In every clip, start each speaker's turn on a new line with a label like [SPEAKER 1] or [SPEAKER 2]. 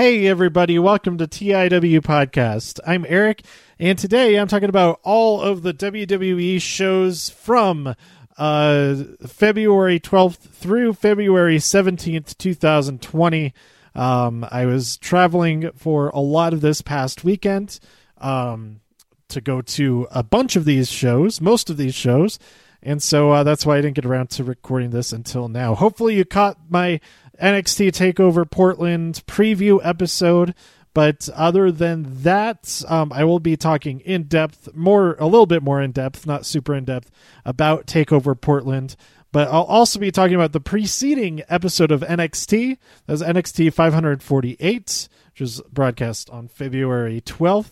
[SPEAKER 1] Hey, everybody, welcome to TIW Podcast. I'm Eric, and today I'm talking about all of the WWE shows from uh, February 12th through February 17th, 2020. Um, I was traveling for a lot of this past weekend um, to go to a bunch of these shows, most of these shows. And so uh, that's why I didn't get around to recording this until now. Hopefully, you caught my NXT TakeOver Portland preview episode. But other than that, um, I will be talking in depth, more a little bit more in depth, not super in depth, about Takeover Portland. But I'll also be talking about the preceding episode of NXT. That was NXT 548, which was broadcast on February 12th.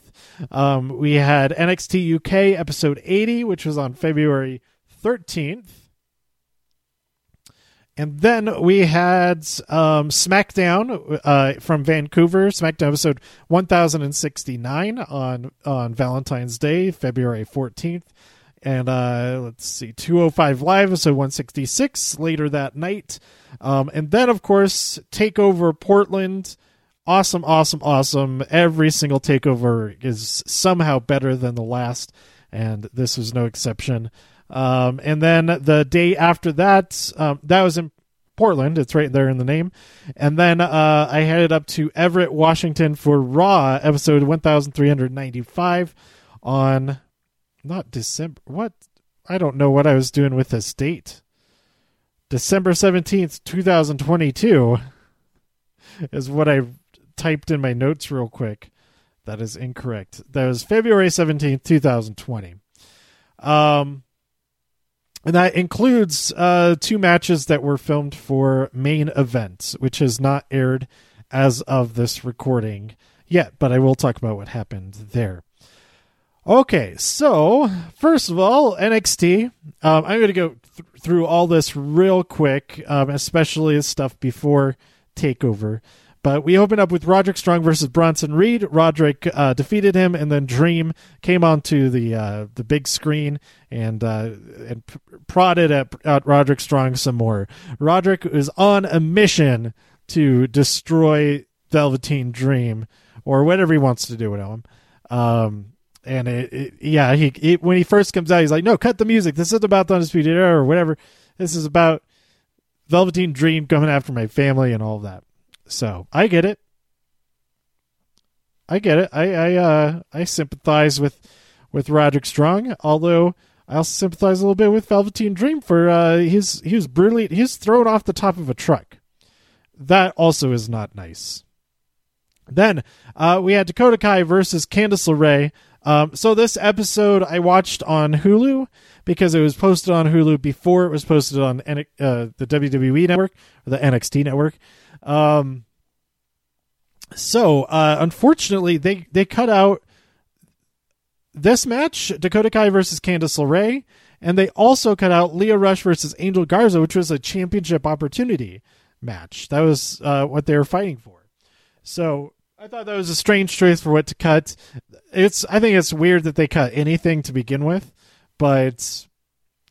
[SPEAKER 1] Um, we had NXT UK episode 80, which was on February 13th. And then we had um, SmackDown uh, from Vancouver, SmackDown episode 1069 on on Valentine's Day, February 14th. And uh, let's see, 205 Live, so 166 later that night. Um, and then, of course, Takeover Portland. Awesome, awesome, awesome. Every single takeover is somehow better than the last, and this was no exception. Um, and then the day after that, um, that was in Portland. It's right there in the name. And then uh, I headed up to Everett, Washington for Raw episode 1395 on not December. What? I don't know what I was doing with this date. December 17th, 2022 is what I typed in my notes real quick. That is incorrect. That was February 17th, 2020. Um, and that includes uh, two matches that were filmed for main events, which has not aired as of this recording yet, but I will talk about what happened there. Okay, so first of all, NXT. Um, I'm going to go th- through all this real quick, um, especially stuff before Takeover. But we opened up with Roderick Strong versus Bronson Reed. Roderick uh, defeated him, and then Dream came onto the uh, the big screen and uh, and prodded at, at Roderick Strong some more. Roderick is on a mission to destroy Velveteen Dream or whatever he wants to do with him. Um, and it, it, yeah, he it, when he first comes out, he's like, "No, cut the music. This isn't about the undisputed era or whatever. This is about Velveteen Dream coming after my family and all of that." So I get it. I get it. I I uh I sympathize with with Roderick Strong, although I also sympathize a little bit with Velveteen Dream for uh his he was brutally he's thrown off the top of a truck. That also is not nice. Then uh, we had Dakota Kai versus Candice LeRae. Um, so this episode I watched on Hulu because it was posted on Hulu before it was posted on uh, the WWE network or the NXT network. Um, so uh, unfortunately, they they cut out this match, Dakota Kai versus Candice LeRae, and they also cut out Lio Rush versus Angel Garza, which was a championship opportunity match. That was uh, what they were fighting for. So I thought that was a strange choice for what to cut. It's I think it's weird that they cut anything to begin with, but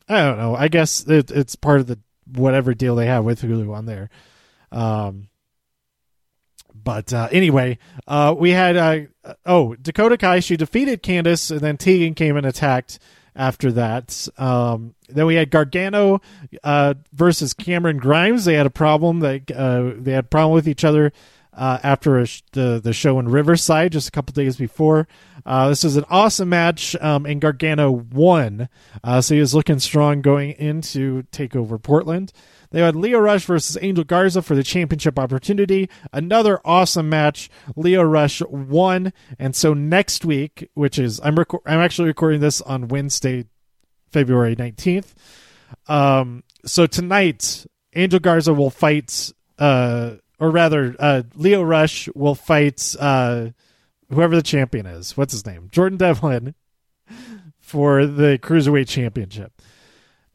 [SPEAKER 1] I don't know. I guess it, it's part of the whatever deal they have with Hulu on there. Um, but uh, anyway, uh, we had uh, oh Dakota Kai. She defeated Candice, and then Tegan came and attacked after that. Um, then we had Gargano uh, versus Cameron Grimes. They had a problem. They uh, they had a problem with each other uh, after sh- the the show in Riverside just a couple days before. Uh, this was an awesome match, um, and Gargano won, uh, so he was looking strong going into Takeover Portland. They had Lio Rush versus Angel Garza for the championship opportunity. Another awesome match. Lio Rush won, and so next week, which is I'm rec- I'm actually recording this on Wednesday, February nineteenth. Um, so tonight, Angel Garza will fight. Uh, or rather, uh, Lio Rush will fight uh, whoever the champion is. What's his name? Jordan Devlin for the Cruiserweight Championship.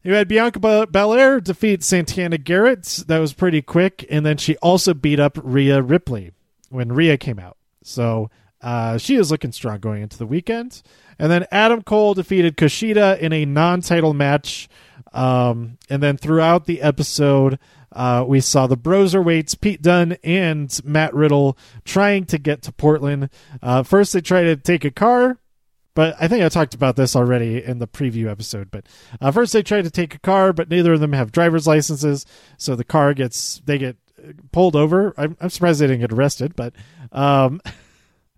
[SPEAKER 1] You had Bianca Belair defeat Santana Garrett. That was pretty quick. And then she also beat up Rhea Ripley when Rhea came out. So uh, she is looking strong going into the weekend. And then Adam Cole defeated Kushida in a non title match. Um, and then throughout the episode, Uh, we saw the Broserweights, Pete Dunne and Matt Riddle, trying to get to Portland. Uh, first, they try to take a car, but I think I talked about this already in the preview episode. But uh, first, they try to take a car, but neither of them have driver's licenses, so the car gets they get pulled over. I'm, I'm surprised they didn't get arrested, but um,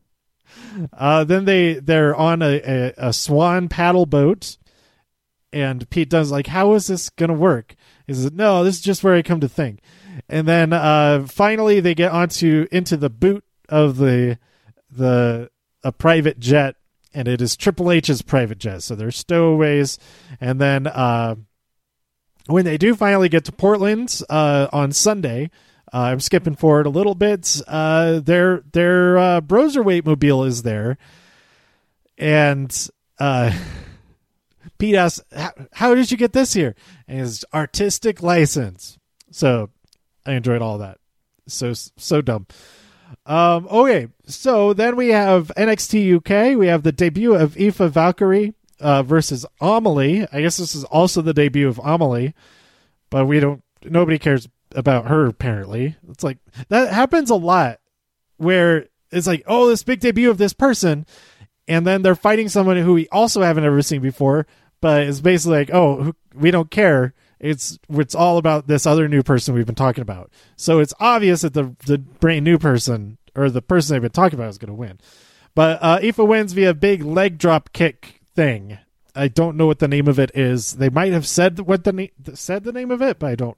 [SPEAKER 1] uh, then they they're on a, a, a swan paddle boat, and Pete Dunne's like, "How is this gonna work?" He says, "No, this is just where I come to think." And then uh, finally, they get onto into the boot of the the a private jet and it is Triple H's private jet. So they're stowaways. And then uh, when they do finally get to Portland uh, on Sunday, uh, I'm skipping forward a little bit. Uh, their their uh, Broserweight mobile is there, and uh, Pete asks, "How did you get this here?" And his artistic license. So I enjoyed all that. So so dumb. Um, okay, so then we have NXT UK. We have the debut of Aoife Valkyrie uh, versus Amale. I guess this is also the debut of Amale, but we don't. Nobody cares about her. Apparently, it's like that happens a lot, where it's like, oh, this big debut of this person, and then they're fighting someone who we also haven't ever seen before, but it's basically like, oh, we don't care. It's it's all about this other new person we've been talking about. So it's obvious that the the brand new person or the person they've been talking about is going to win. But uh, Aoife wins via big leg drop kick thing. I don't know what the name of it is. They might have said what the na- said the name of it, but I don't.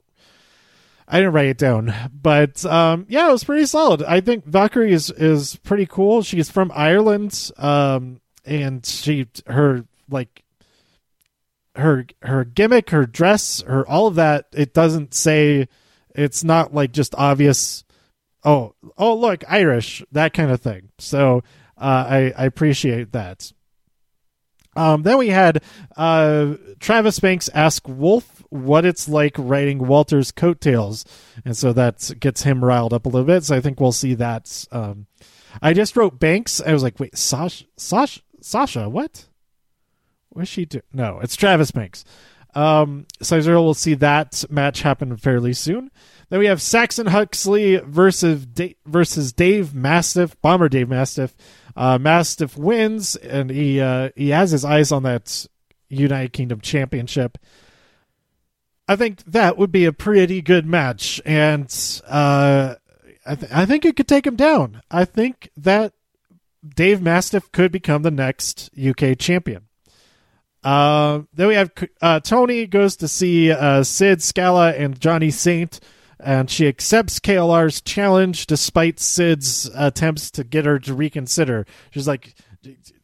[SPEAKER 1] I didn't write it down, but um, yeah, it was pretty solid. I think Valkyrie is is pretty cool. She's from Ireland, um, and she her like her her gimmick, her dress, her all of that. It doesn't say. It's not like just obvious. Oh, oh, look, Irish, that kind of thing. So uh, I I appreciate that. Um, then we had uh, Travis Banks ask Wolf what it's like writing Walter's coattails, and so that gets him riled up a little bit. So I think we'll see that. Um, I just wrote Banks. I was like, wait, Sasha, Sasha, Sasha, what? What's she do? No, it's Travis Banks. Um, so we'll see that match happen fairly soon. Then we have Saxon Huxley versus da- versus Dave Mastiff, Bomber Dave Mastiff. Uh, Mastiff wins, and he uh, he has his eyes on that United Kingdom Championship. I think that would be a pretty good match, and uh, I, th- I think it could take him down. I think that Dave Mastiff could become the next UK champion. Uh, then we have uh, Toni goes to see uh, Sid Scala and Johnny Saint, and she accepts KLR's challenge despite Sid's attempts to get her to reconsider. She's like,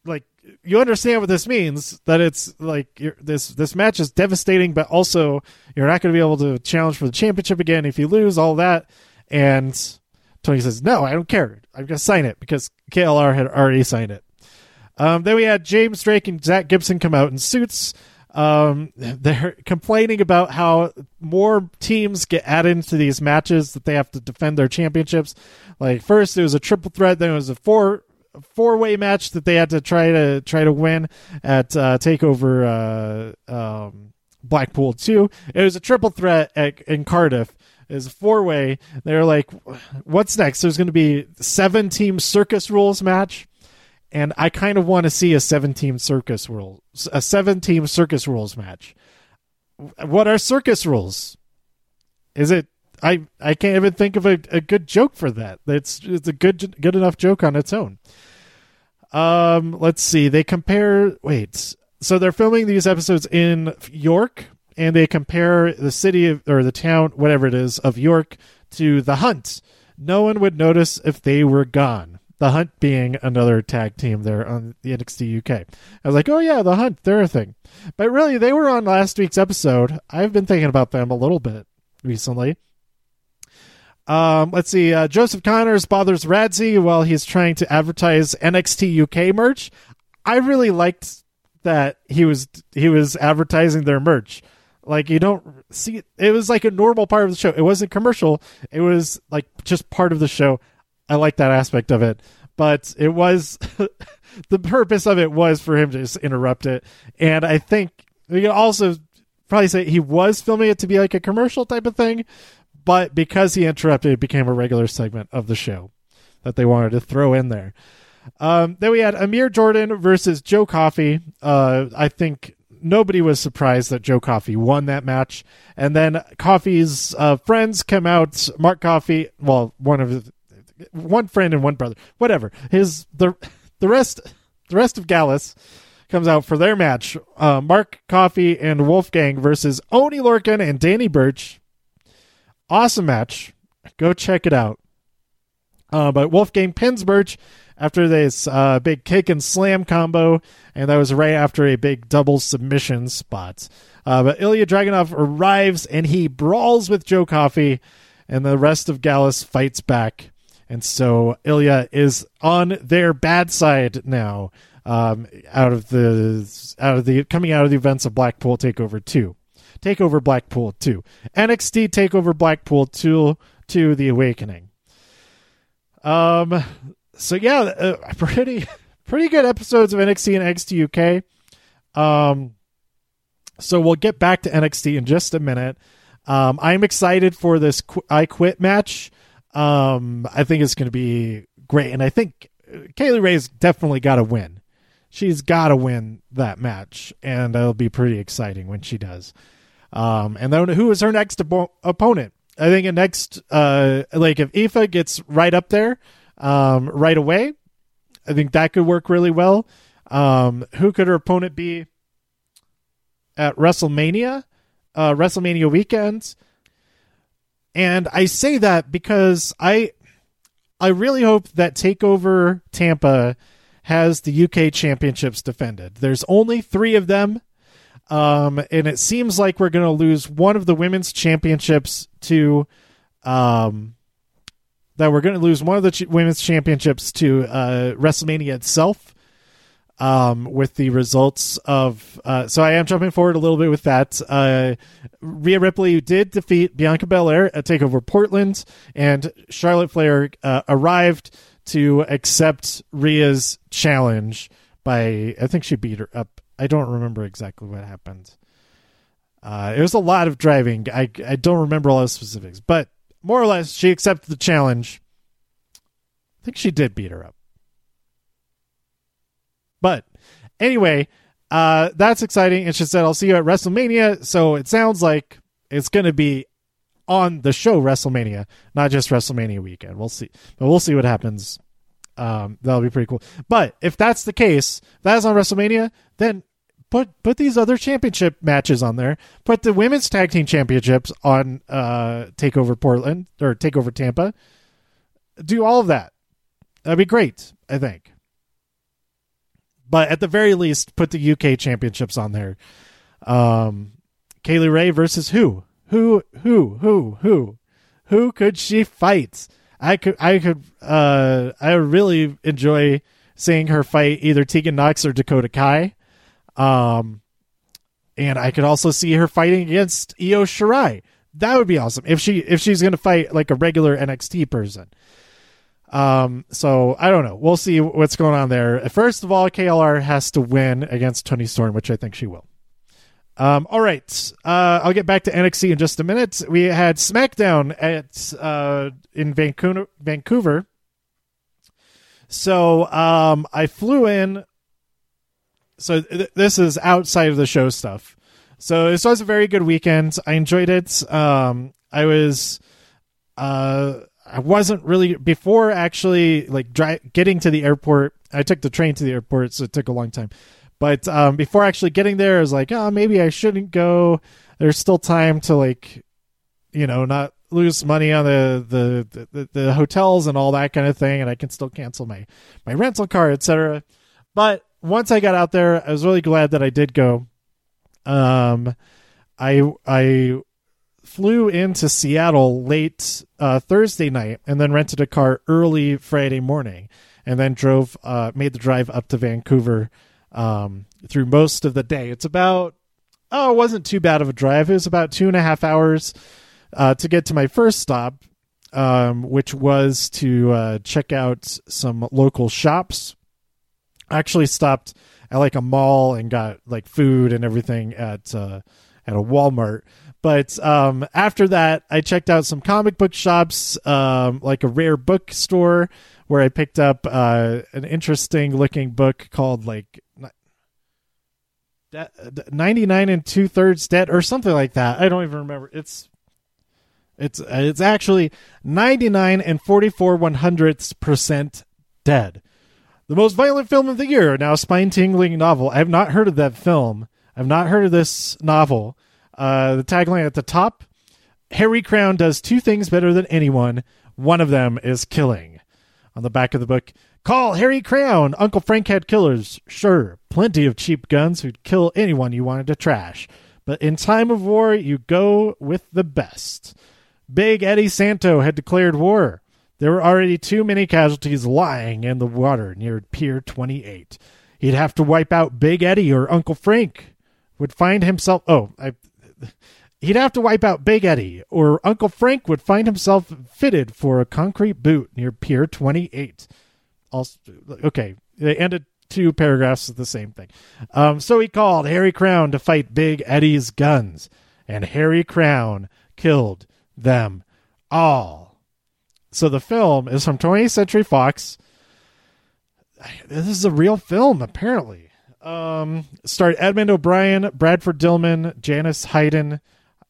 [SPEAKER 1] like you understand what this means that it's like this this match is devastating, but also you're not going to be able to challenge for the championship again if you lose all that. And Toni says, "No, I don't care. I'm going to sign it because KLR had already signed it." Um, then we had James Drake and Zach Gibson come out in suits. Um, they're complaining about how more teams get added into these matches that they have to defend their championships. Like first it was a triple threat, then it was a four four way match that they had to try to try to win at uh, Takeover uh, um, Blackpool two. It was a triple threat at, in Cardiff. It was a four way. They were like, "What's next?" There's going to be seven team circus rules match and I kind of want to see a seven team circus rules a seven team circus rules match. What are circus rules? Is it I I can't even think of a, a good joke for that. It's it's a good good enough joke on its own. Um, let's see. They compare. Wait. So they're filming these episodes in York, and they compare the city of, or the town, whatever it is, of York to the Hunt. No one would notice if they were gone. The Hunt being another tag team there on the NXT UK. I was like, oh yeah, The Hunt, they're a thing. But really, they were on last week's episode. I've been thinking about them a little bit recently. Um, let's see. Uh, Joseph Connors bothers Radzi while he's trying to advertise NXT UK merch. I really liked that he was he was advertising their merch. Like you don't see it was like a normal part of the show. It wasn't commercial. It was like just part of the show. I like that aspect of it. But it was the purpose of it was for him to just interrupt it. And I think we can also probably say he was filming it to be like a commercial type of thing, but because he interrupted, it became a regular segment of the show that they wanted to throw in there. Um, then we had Amir Jordan versus Joe Coffey. Uh, I think nobody was surprised that Joe Coffey won that match. And then Coffey's uh, friends come out. Mark Coffey, well, one of one friend and one brother, whatever. His the the rest the rest of Gallus comes out for their match. Uh, Mark Coffey and Wolfgang versus Oni Lorcan and Danny Birch. Awesome match. Go check it out. Uh, but Wolfgang pins Birch after this uh, big kick and slam combo, and that was right after a big double submission spot. Uh, but Ilya Dragunov arrives and he brawls with Joe Coffey, and the rest of Gallus fights back. And so Ilya is on their bad side now, um, out of the out of the coming out of the events of Blackpool Takeover Two, Takeover Blackpool Two, NXT Takeover Blackpool Two, to The Awakening. Um, so yeah, uh, pretty pretty good episodes of NXT and NXT UK. Um, so we'll get back to NXT in just a minute. Um, I'm excited for this qu- I Quit match. Um, I think it's going to be great, and I think Kay Lee Ray's definitely got to win. She's got to win that match, and it'll be pretty exciting when she does. Um, and then who is her next op- opponent? I think a next, uh, like if Aoife gets right up there, um, right away. I think that could work really well. Um, who could her opponent be at WrestleMania, uh, WrestleMania weekends? And I say that because I, I really hope that Takeover Tampa has the UK championships defended. There's only three of them. Um, and it seems like we're going to lose one of the women's championships to, um, that we're going to lose one of the ch- women's championships to uh, WrestleMania itself. Um, with the results of, uh, so I am jumping forward a little bit with that. Uh, Rhea Ripley did defeat Bianca Belair at Takeover Portland, and Charlotte Flair uh, arrived to accept Rhea's challenge by, I think she beat her up. I don't remember exactly what happened. Uh, it was a lot of driving. I I don't remember all the specifics, but more or less, she accepted the challenge. I think she did beat her up. But anyway, uh, that's exciting. And she said, I'll see you at WrestleMania. So it sounds like it's going to be on the show WrestleMania, not just WrestleMania weekend. We'll see. But we'll see what happens. Um, that'll be pretty cool. But if that's the case, that is on WrestleMania, then put put these other championship matches on there. Put the women's tag team championships on uh, Takeover Portland or Takeover Tampa. Do all of that. That'd be great. I think. But at the very least, put the UK championships on there. Um, Kay Lee Ray versus who? Who? Who? Who? Who? Who could she fight? I could. I could. Uh, I really enjoy seeing her fight either Tegan Nox or Dakota Kai. Um, and I could also see her fighting against Io Shirai. That would be awesome if she if she's going to fight like a regular NXT person. Um, so I don't know. We'll see what's going on there. First of all, KLR has to win against Toni Storm, which I think she will. Um, all right. Uh, I'll get back to NXT in just a minute. We had SmackDown at uh, in Vancouver. Vancouver. So um, I flew in so th- this is outside of the show stuff. So this was a very good weekend. I enjoyed it. Um, I was, uh, I wasn't really before actually like getting to the airport. I took the train to the airport, so it took a long time. But um, before actually getting there, I was like, oh, maybe I shouldn't go. There's still time to like, you know, not lose money on the the, the, the hotels and all that kind of thing, and I can still cancel my my rental car, etc. But once I got out there, I was really glad that I did go. Um, I I flew into Seattle late uh, Thursday night and then rented a car early Friday morning, and then drove uh, made the drive up to Vancouver um, through most of the day. It's about oh, it wasn't too bad of a drive. It was about two and a half hours uh, to get to my first stop, um, which was to uh, check out some local shops actually stopped at like a mall and got like food and everything at uh, at a Walmart. But um, after that, I checked out some comic book shops, um, like a rare book store where I picked up uh, an interesting looking book called like 99 and two thirds dead or something like that. I don't even remember. It's it's it's actually 99 and 44 one hundredths percent dead. The most violent film of the year, now spine tingling novel. I have not heard of that film. I've not heard of this novel. Uh, the tagline at the top Harry Crown does two things better than anyone. One of them is killing. On the back of the book, call Harry Crown. Uncle Frank had killers. Sure, plenty of cheap guns who'd kill anyone you wanted to trash. But in time of war, you go with the best. Big Eddie Santo had declared war. There were already too many casualties lying in the water near Pier 28. He'd have to wipe out Big Eddie or Uncle Frank would find himself. Oh, I, he'd have to wipe out Big Eddie or Uncle Frank would find himself fitted for a concrete boot near Pier 28. Also, okay, they ended two paragraphs of the same thing. Um, so he called Harry Crown to fight Big Eddie's guns, and Harry Crown killed them all. So the film is from 20th Century Fox. This is a real film, apparently. Um, starred Edmond O'Brien, Bradford Dillman, Janice Heiden,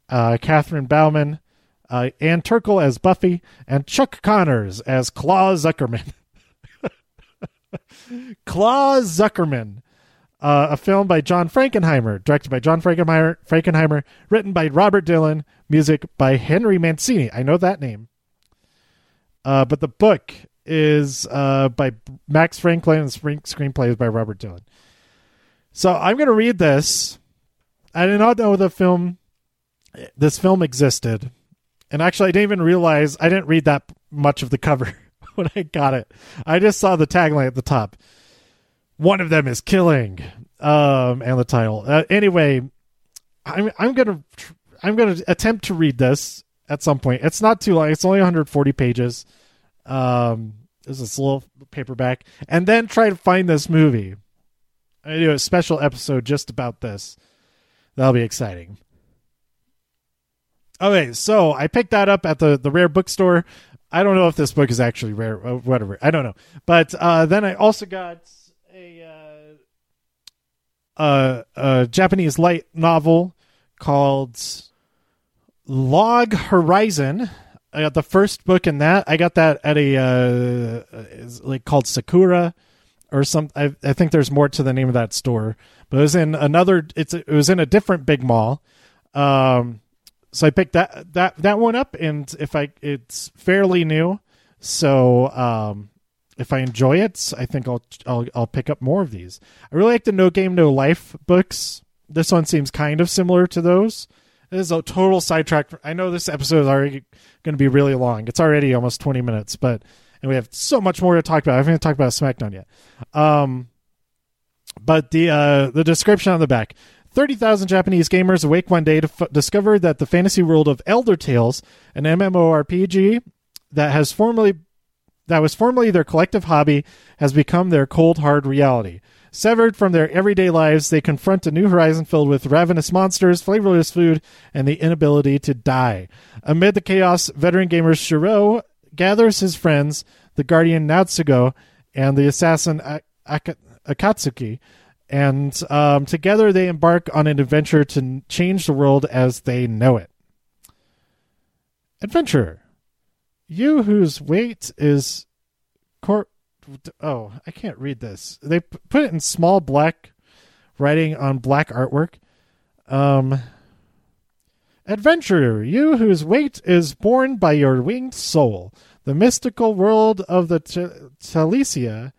[SPEAKER 1] uh, Kathrine Baumann, uh, Ann Turkel as Buffy, and Chuck Connors as Claw Zuckerman. Claw Zuckerman. Uh, a film by John Frankenheimer, directed by John Frankenheimer, Frankenheimer, written by Robert Dillon, music by Henry Mancini. I know that name. Uh, but the book is uh, by Max Franklin and screenplay is by Robert Dillon. So I'm going to read this. I did not know the film, this film existed, and actually I didn't even realize I didn't read that much of the cover when I got it. I just saw the tagline at the top. One of them is killing, um, and the title. Uh, anyway, I'm I'm gonna I'm gonna attempt to read this at some point. It's not too long. It's only 140 pages. Um, this is a little paperback, and then try to find this movie. I do a special episode just about this. That'll be exciting. Okay, so I picked that up at the the rare bookstore. I don't know if this book is actually rare, uh, whatever. I don't know. But uh, then I also got a, uh, a, a Japanese light novel called Log Horizon. I got the first book in that. I got that at a uh, like called Sakura or some. I, I think there's more to the name of that store, but it was in another. It's it was in a different big mall. Um, so I picked that that that one up, and if I it's fairly new, so um, if I enjoy it, I think I'll I'll I'll pick up more of these. I really like the No Game No Life books. This one seems kind of similar to those. This is a total sidetrack. I know this episode is already going to be really long. It's already almost 20 minutes, but and we have so much more to talk about. I haven't talked about SmackDown yet. Um, but the uh, the description on the back: thirty thousand Japanese gamers awake one day to f- discover that the fantasy world of Elder Tales, an MMORPG that has formerly that was formerly their collective hobby, has become their cold hard reality. Severed from their everyday lives, they confront a new horizon filled with ravenous monsters, flavorless food, and the inability to die. Amid the chaos, veteran gamer Shiroe gathers his friends, the guardian Naotsugu and the assassin Ak- Akatsuki, and um, together they embark on an adventure to change the world as they know it. Adventure. You whose weight is cor- oh, I can't read this. They put it in small black writing on black artwork. Um, Adventurer, you whose weight is borne by your winged soul, the mystical world of the Theldesia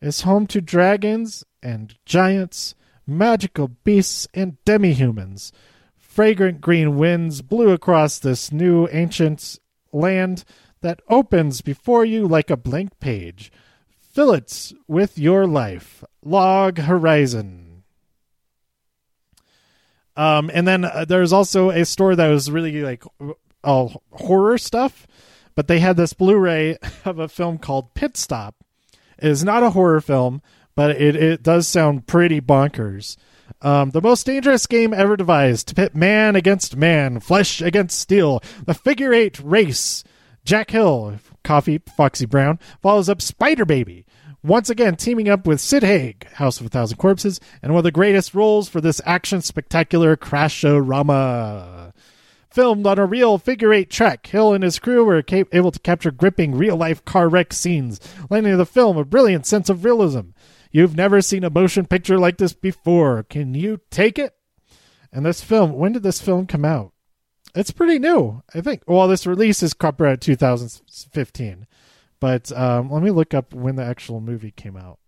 [SPEAKER 1] is home to dragons and giants, magical beasts, and demi-humans. Fragrant green winds blew across this new ancient land that opens before you like a blank page – Fill it with your life. Log Horizon. Um, and then uh, there's also a store that was really like all horror stuff, but they had this Blu-ray of a film called Pit Stop. It is not a horror film, but it, it does sound pretty bonkers. Um, the most dangerous game ever devised to pit man against man, flesh against steel, the figure eight race. Jack Hill, Coffy, Foxy Brown, follows up Spider Baby, once again teaming up with Sid Haig, House of a Thousand Corpses, and one of the greatest roles for this action spectacular crash show rama. Filmed on a real figure eight track, Hill and his crew were cap- able to capture gripping real life car wreck scenes, lending the film a brilliant sense of realism. You've never seen a motion picture like this before. Can you take it? And this film, when did this film come out? It's pretty new, I think. Well, this release is copyright 2015. But um, let me look up when the actual movie came out.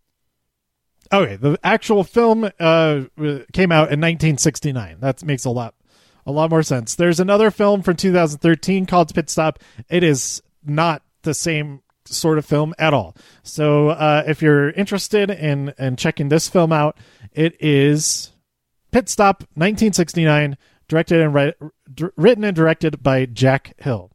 [SPEAKER 1] Okay, the actual film uh, came out in 1969. That makes a lot a lot more sense. There's another film from 2013 called Pit Stop. It is not the same sort of film at all. So uh, if you're interested in in checking this film out, it is Pit Stop 1969, directed and ri- written and directed by Jack Hill.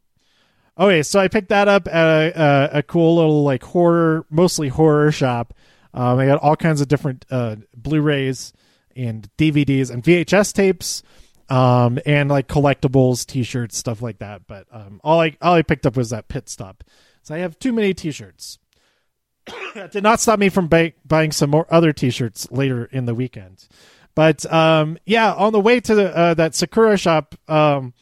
[SPEAKER 1] Okay, so I picked that up at a, a, a cool little like horror, mostly horror shop. Um, I got all kinds of different uh, Blu-rays and DVDs and VHS tapes, um, and like collectibles, T-shirts, stuff like that. But um, all I all I picked up was that pit stop. So I have too many T-shirts. that did not stop me from buy- buying some more other T-shirts later in the weekend. But um, yeah, on the way to the, uh, that Sakura shop, um,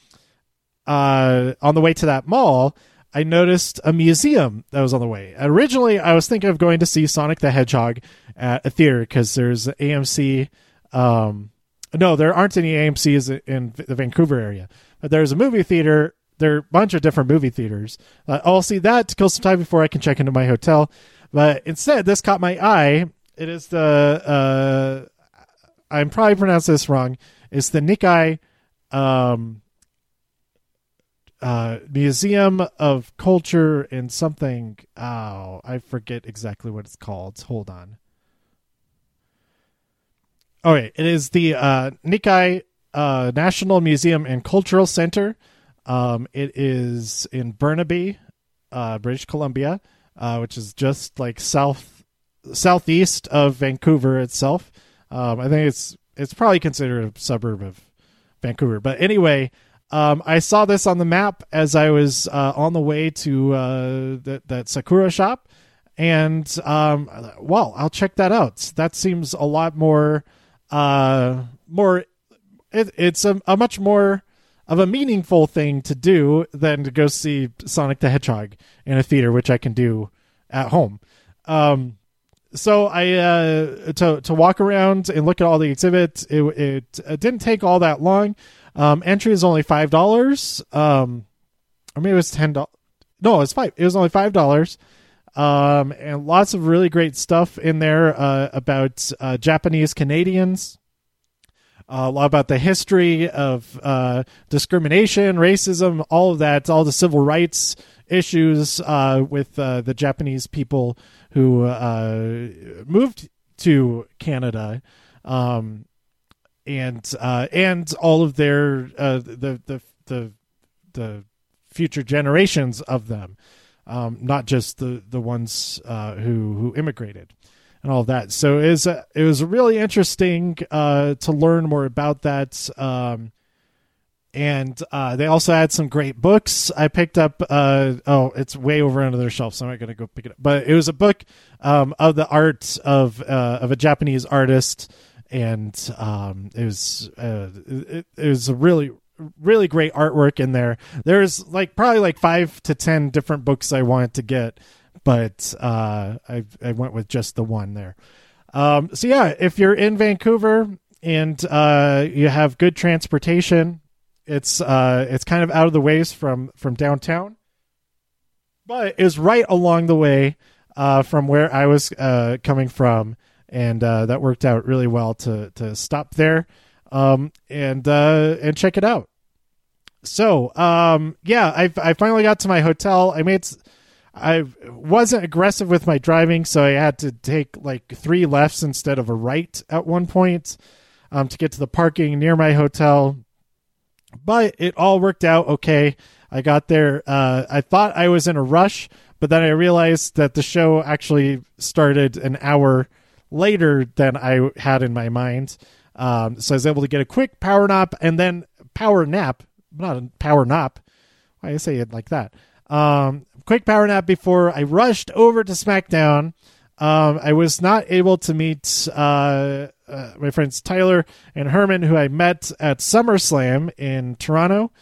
[SPEAKER 1] uh, on the way to that mall, I noticed a museum that was on the way. Originally, I was thinking of going to see Sonic the Hedgehog at a theater because there's AMC. Um, no, there aren't any AMCs in the Vancouver area, but there's a movie theater. There are a bunch of different movie theaters. Uh, I'll see that to kill some time before I can check into my hotel. But instead, this caught my eye. It is the uh, I'm probably pronouncing this wrong. It's the Nikkei um, uh, Museum of Culture and something. Oh, I forget exactly what it's called. Hold on. Okay, it is the uh, uh, National Museum and Cultural Center. Um, it is in Burnaby, uh, British Columbia, uh, which is just like south southeast of Vancouver itself. Um, I think it's it's probably considered a suburb of Vancouver, but anyway, um, I saw this on the map as I was uh, on the way to uh, that, that Sakura shop, and um, well, I'll check that out. That seems a lot more, uh, more. It, it's a, a much more of a meaningful thing to do than to go see Sonic the Hedgehog in a theater, which I can do at home. Um, so I uh, to to walk around and look at all the exhibits. It, it, it didn't take all that long. Um, entry is only five dollars. Um, or maybe it was ten dollars. No, it's five. It was only five dollars. Um, and lots of really great stuff in there uh, about uh, Japanese Canadians. Uh, a lot about the history of uh, discrimination, racism, all of that, all the civil rights issues uh, with uh, the Japanese people who moved to Canada. Um, and uh, and all of their uh, the the the the future generations of them, um, not just the the ones uh, who who immigrated and all of that. So it was it was really interesting uh, to learn more about that. Um, and uh, they also had some great books. I picked up. Uh, oh, it's way over under their shelf, so I'm not going to go pick it up. But it was a book um, of the art of of a Japanese artist and um, it was uh, it, it, was a really really great artwork in there. There's like probably like five to ten different books I wanted to get, but uh, I I went with just the one there. Um, so yeah, if you're in Vancouver and uh, you have good transportation, it's uh, it's kind of out of the ways from from downtown, but is right along the way uh, from where I was uh, coming from and uh, that worked out really well to to stop there um, and uh, and check it out. So um, yeah, I I finally got to my hotel. I made I wasn't aggressive with my driving, so I had to take like three lefts instead of a right at one point um, to get to the parking near my hotel. But it all worked out okay. I got there. Uh, I thought I was in a rush, but then I realized that the show actually started an hour later than I had in my mind. Um, so I was able to get a quick power nap and then power nap, not a power nap. Why I say it like that? Um, quick power nap before I rushed over to SmackDown. Um, I was not able to meet uh, uh, my friends Tyler and Herman, who I met at SummerSlam in Toronto.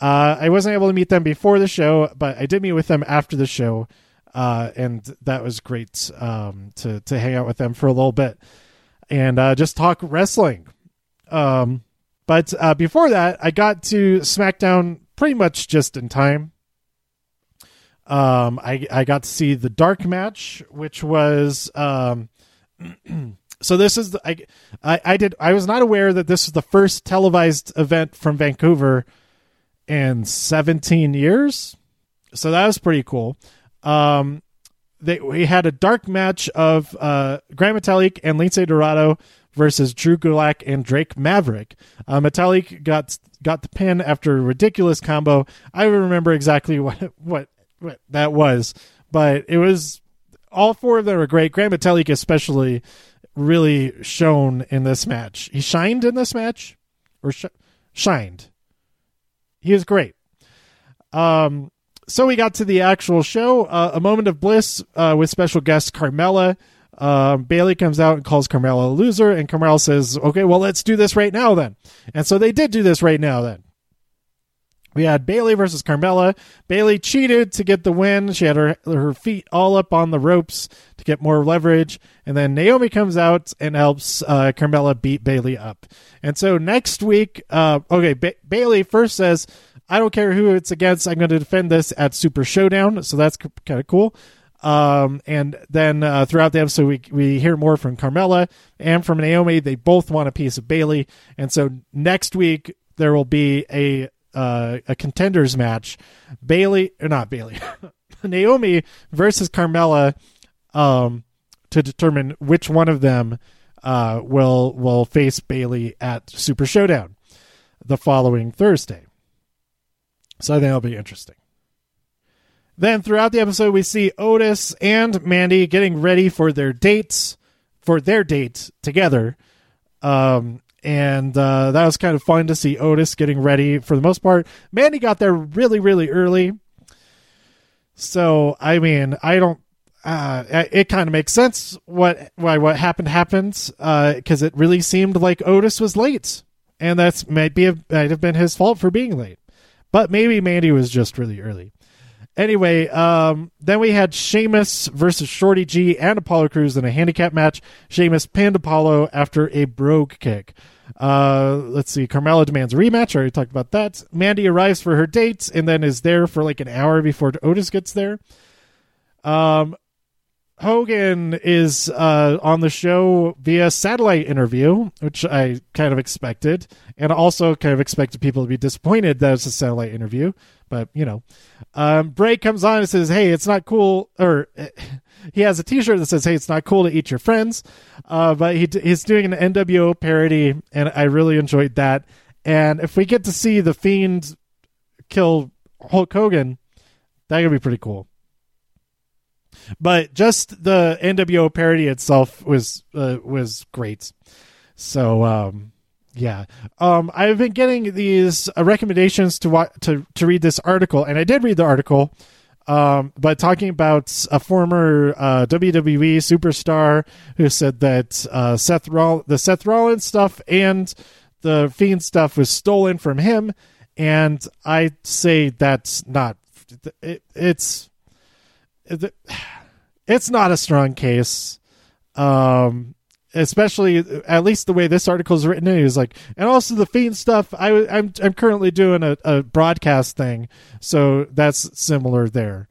[SPEAKER 1] Uh, I wasn't able to meet them before the show, but I did meet with them after the show, uh, and that was great um, to to hang out with them for a little bit and uh, just talk wrestling. Um, but uh, before that, I got to SmackDown pretty much just in time. Um, I I got to see the dark match, which was um, so this is the, I, I I did I was not aware that this was the first televised event from Vancouver in 17 years. So that was pretty cool. Um, they we had a dark match of uh, Gran Metalik and Lince Dorado versus Drew Gulak and Drake Maverick. Uh, Metalik got got the pin after a ridiculous combo. I remember exactly what what what that was, but it was all four of them were great. Gran Metalik especially really shone in this match. He shined in this match, or sh- shined. He is great. Um, so we got to the actual show. Uh, a moment of bliss uh, with special guest Carmella. Um, Bayley comes out and calls Carmella a loser, and Carmella says, "Okay, well, let's do this right now then." And so they did do this right now then. We had Bayley versus Carmella. Bayley cheated to get the win. She had her her feet all up on the ropes to get more leverage, and then Naomi comes out and helps uh, Carmella beat Bayley up. And so next week, uh, okay, ba- Bayley first says, "I don't care who it's against. I'm going to defend this at Super Showdown." So that's kind of cool. Um, and then uh, throughout the episode, we we hear more from Carmella and from Naomi. They both want a piece of Bayley. and so next week there will be a uh, a contenders match, Bayley, or not Bayley, Naomi versus Carmella, um, to determine which one of them uh, will will face Bayley at Super Showdown the following Thursday. So I think that'll be interesting. Then throughout the episode, we see Otis and Mandy getting ready for their dates, for their date together. Um, and uh, that was kind of fun to see Otis getting ready for the most part. Mandy got there really, really early. So, I mean, I don't. Uh, it kind of makes sense what why what happened happened because uh, it really seemed like Otis was late, and that's might be a, might have been his fault for being late, but maybe Mandy was just really early. Anyway, um, then we had Sheamus versus Shorty G and Apollo Crews in a handicap match. Sheamus pinned Apollo after a brogue kick. Uh, let's see. Carmella demands a rematch. I already talked about that. Mandy arrives for her date and then is there for like an hour before Otis gets there. Um, Hogan is uh, on the show via satellite interview, which I kind of expected, and also kind of expected people to be disappointed that it's a satellite interview. But you know, um, Bray comes on and says, "Hey, it's not cool," or he has a T-shirt that says, "Hey, it's not cool to eat your friends." Uh, but he, he's doing an NWO parody, and I really enjoyed that. And if we get to see the Fiend kill Hulk Hogan, that could be pretty cool but just the NWO parody itself was uh, was great. So um, yeah, um, I've been getting these uh, recommendations to wa- to to read this article, and I did read the article. Um, but talking about a former uh, WWE superstar who said that uh, Seth Roll- the Seth Rollins stuff and the Fiend stuff was stolen from him, and I say that's not. It, it's it's not a strong case. Um, especially at least the way this article is written is like and also the fiend stuff i i'm i'm currently doing a, a broadcast thing so that's similar there.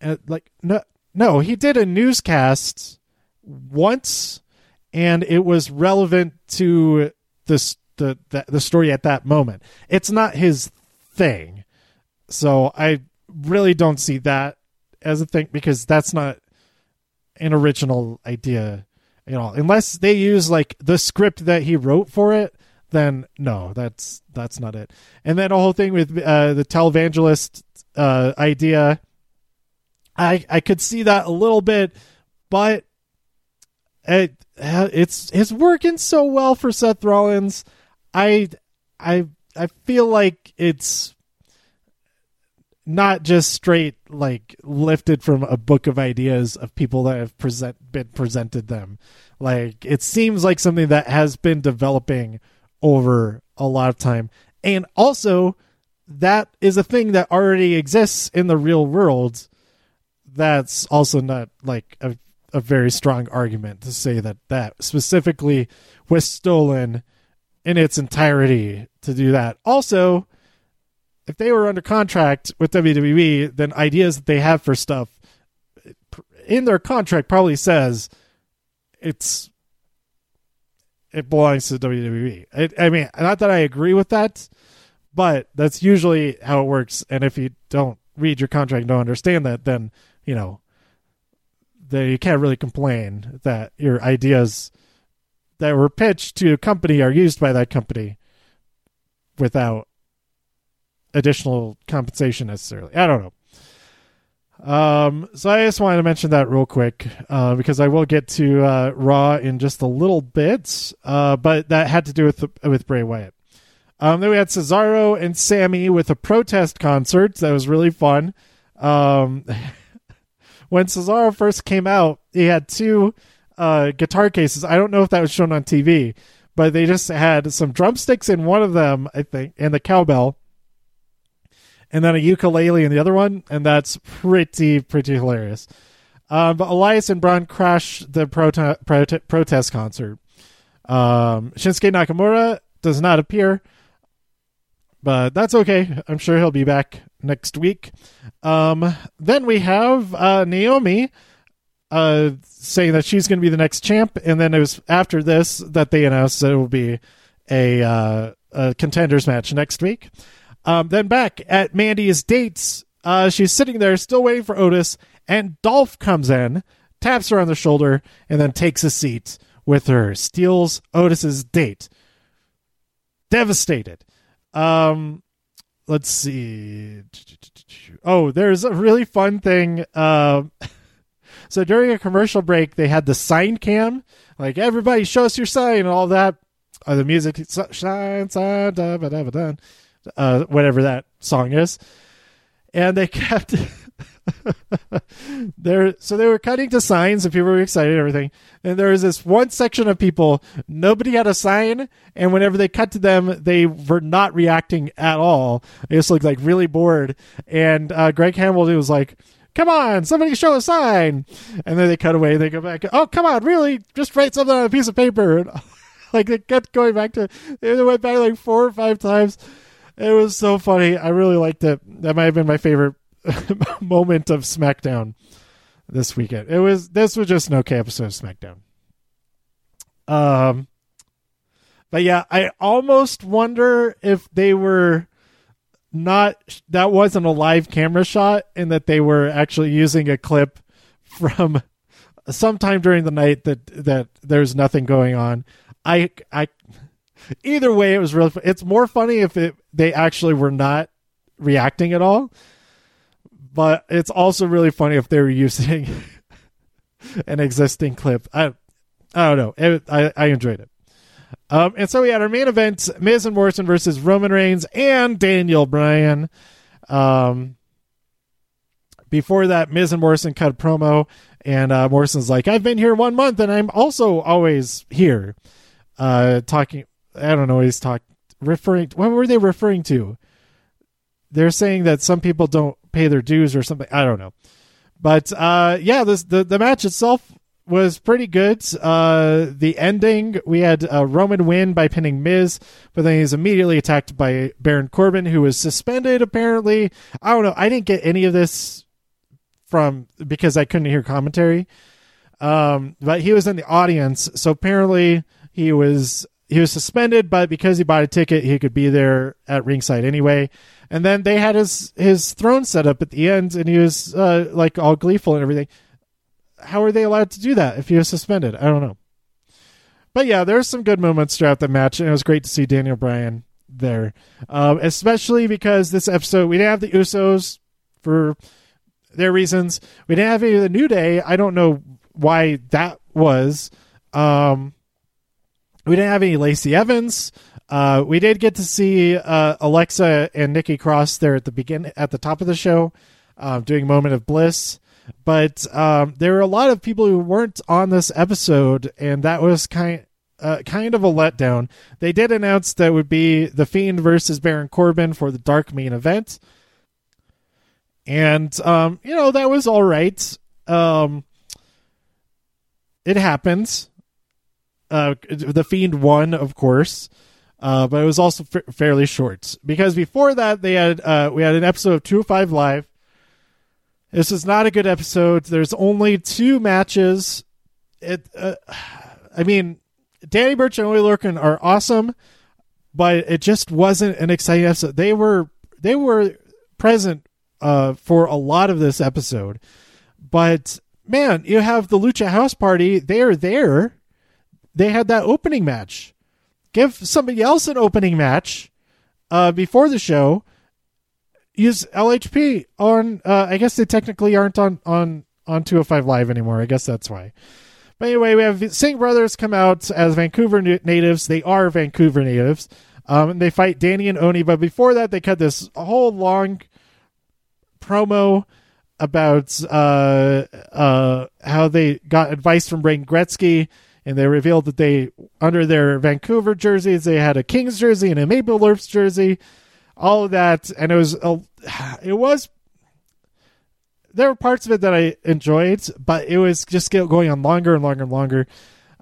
[SPEAKER 1] And like no no he did a newscast once and it was relevant to this the, the the story at that moment. It's not his thing. So i really don't see that as a thing because that's not an original idea you know unless they use like the script that he wrote for it then no that's that's not it and then the whole thing with uh, the televangelist uh, idea i i could see that a little bit but it, it's it's working so well for Seth Rollins. I I I feel like it's not just straight like lifted from a book of ideas of people that have present been presented them. Like it seems like something that has been developing over a lot of time. And also that is a thing that already exists in the real world. That's also not like a a very strong argument to say that that specifically was stolen in its entirety to do that. Also, if they were under contract with WWE, then ideas that they have for stuff in their contract probably says it's it belongs to WWE. I, I mean, not that I agree with that, but that's usually how it works. And if you don't read your contract and don't understand that, then you know, then you can't really complain that your ideas that were pitched to a company are used by that company without additional compensation necessarily. I don't know. Um, so I just wanted to mention that real quick uh, because I will get to uh, Raw in just a little bit, uh, but that had to do with with Bray Wyatt. Um, then we had Cesaro and Sami with a protest concert that was really fun. Um, when Cesaro first came out, he had two uh, guitar cases. I don't know if that was shown on TV, but they just had some drumsticks in one of them, I think, and the cowbell and then a ukulele in the other one, and that's pretty pretty hilarious. Um, but Elias and Braun crash the prote- prote- protest concert. Um, Shinsuke Nakamura does not appear, but that's okay. I'm sure he'll be back next week. Um, then we have uh, Naomi uh, saying that she's going to be the next champ, and then it was after this that they announced that it will be a, uh, a contenders match next week. Um, then back at Mandy's dates, uh, she's sitting there still waiting for Otis, and Dolph comes in, taps her on the shoulder, and then takes a seat with her, steals Otis's date. Devastated. Um, let's see. Oh, there's a really fun thing. Uh, so during a commercial break, they had the sign cam, like everybody show us your sign and all that. Uh, the music shine, sign, da, da, da, da uh, whatever that song is, and they kept there. So they were cutting to signs, and people were excited and everything. And there was this one section of people, nobody had a sign, and whenever they cut to them, they were not reacting at all. They just looked like really bored. And uh, Greg Hamilton was like come on, somebody show a sign. And then they cut away. They go back. Oh, come on, really? Just write something on a piece of paper. like they kept going back to. They went back like four or five times. It was so funny. I really liked it. That might have been my favorite moment of SmackDown this weekend. It was this was just an okay episode of SmackDown. Um but yeah, I almost wonder if they were not that wasn't a live camera shot and that they were actually using a clip from sometime during the night that that there's nothing going on. I I either way, it was really. It's more funny if it they actually were not reacting at all, but it's also really funny if they were using an existing clip. I I don't know. It, I I enjoyed it. Um, and so we had our main event: Miz and Morrison versus Roman Reigns and Daniel Bryan. Um, before that, Miz and Morrison cut promo, and uh, Morrison's like, "I've been here one month, and I'm also always here." Uh, talking I don't know what he's talking referring what were they referring to? They're saying that some people don't pay their dues or something. I don't know. But uh, yeah, this the, the match itself was pretty good. Uh, the ending, we had a Roman win by pinning Miz, but then he's immediately attacked by Baron Corbin, who was suspended apparently. I don't know. I didn't get any of this from because I couldn't hear commentary. Um, but he was in the audience, so apparently he was he was suspended, but because he bought a ticket, he could be there at ringside anyway. And then they had his his throne set up at the end, and he was uh, like all gleeful and everything. How are they allowed to do that if he was suspended? I don't know. But yeah, there were some good moments throughout the match, and it was great to see Daniel Bryan there, um, especially because this episode we didn't have the Usos for their reasons. We didn't have any of the New Day. I don't know why that was Um, we didn't have any Lacey Evans. Uh, we did get to see uh, Alexa and Nikki Cross there at the begin at the top of the show, uh, doing "Moment of Bliss." But um, there were a lot of people who weren't on this episode, and that was kind uh, kind of a letdown. They did announce that would be the Fiend versus Baron Corbin for the Dark main event, and um, you know that was all right. Um, it happens. Uh, the Fiend won, of course, uh, but it was also f- fairly short because before that they had uh, we had an episode of 205 Live. This is not a good episode. There's only two matches. It, uh, I mean, Danny Burch and Oney Lorcan are awesome, but it just wasn't an exciting episode. They were they were present uh, for a lot of this episode, but man, you have the Lucha House Party. They are there they had that opening match. Give somebody else an opening match uh, before the show. Use LHP on. Uh, I guess they technically aren't on on on 205 Live anymore. I guess that's why. But anyway, we have Singh Brothers come out as Vancouver natives. They are Vancouver natives. Um, and they fight Danny and Oney. But before that, they cut this whole long promo about uh, uh, how they got advice from Wayne Gretzky and they revealed that they under their Vancouver jerseys they had a Kings jersey and a Maple Leafs jersey, all of that, and it was a, it was there were parts of it that I enjoyed, but it was just going on longer and longer and longer.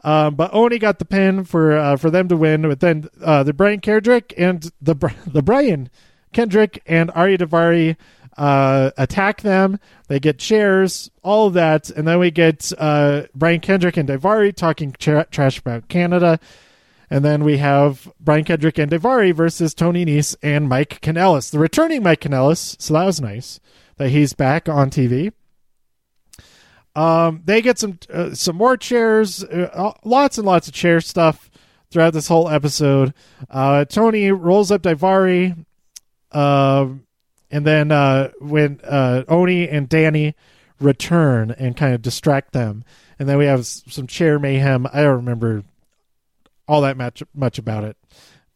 [SPEAKER 1] Um, but Oney got the pin for uh, for them to win. But then uh, the Brian Kendrick and the the Brian Kendrick and Ari Daivari uh, attack them. They get chairs, all of that, and then we get uh, Brian Kendrick and Daivari talking tra- trash about Canada. And then we have Brian Kendrick and Daivari versus Tony Nese and Mike Kanellis, the returning Mike Kanellis. So that was nice that he's back on TV. Um, they get some uh, some more chairs, uh, lots and lots of chair stuff throughout this whole episode. Uh, Tony rolls up Daivari. Um, and then uh, when uh, Oney and Danny return and kind of distract them, and then we have some chair mayhem. I don't remember all that much much about it,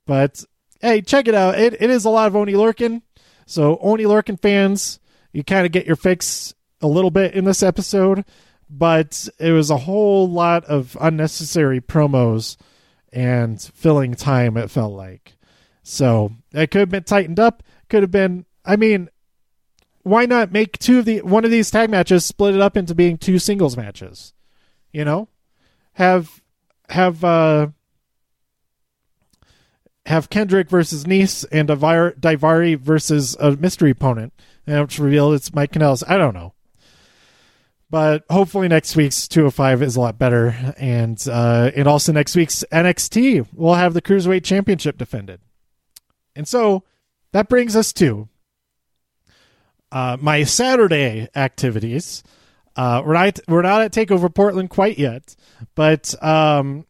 [SPEAKER 1] but hey, check it out. It it is a lot of Oney Lorcan. So Oney Lorcan fans, you kind of get your fix a little bit in this episode, but it was a whole lot of unnecessary promos and filling time. It felt like so it could have been tightened up. Could have been I mean, why not make two of the one of these tag matches split it up into being two singles matches? You know, have have uh have Kendrick versus Nese and Daivari versus a mystery opponent, and it's revealed it's Mike Kanellis. I don't know. But hopefully next week's 205 is a lot better, and uh, and also next week's NXT will have the cruiserweight championship defended, and so that brings us to uh, my Saturday activities. Uh, we're not we're not at Takeover Portland quite yet, but um,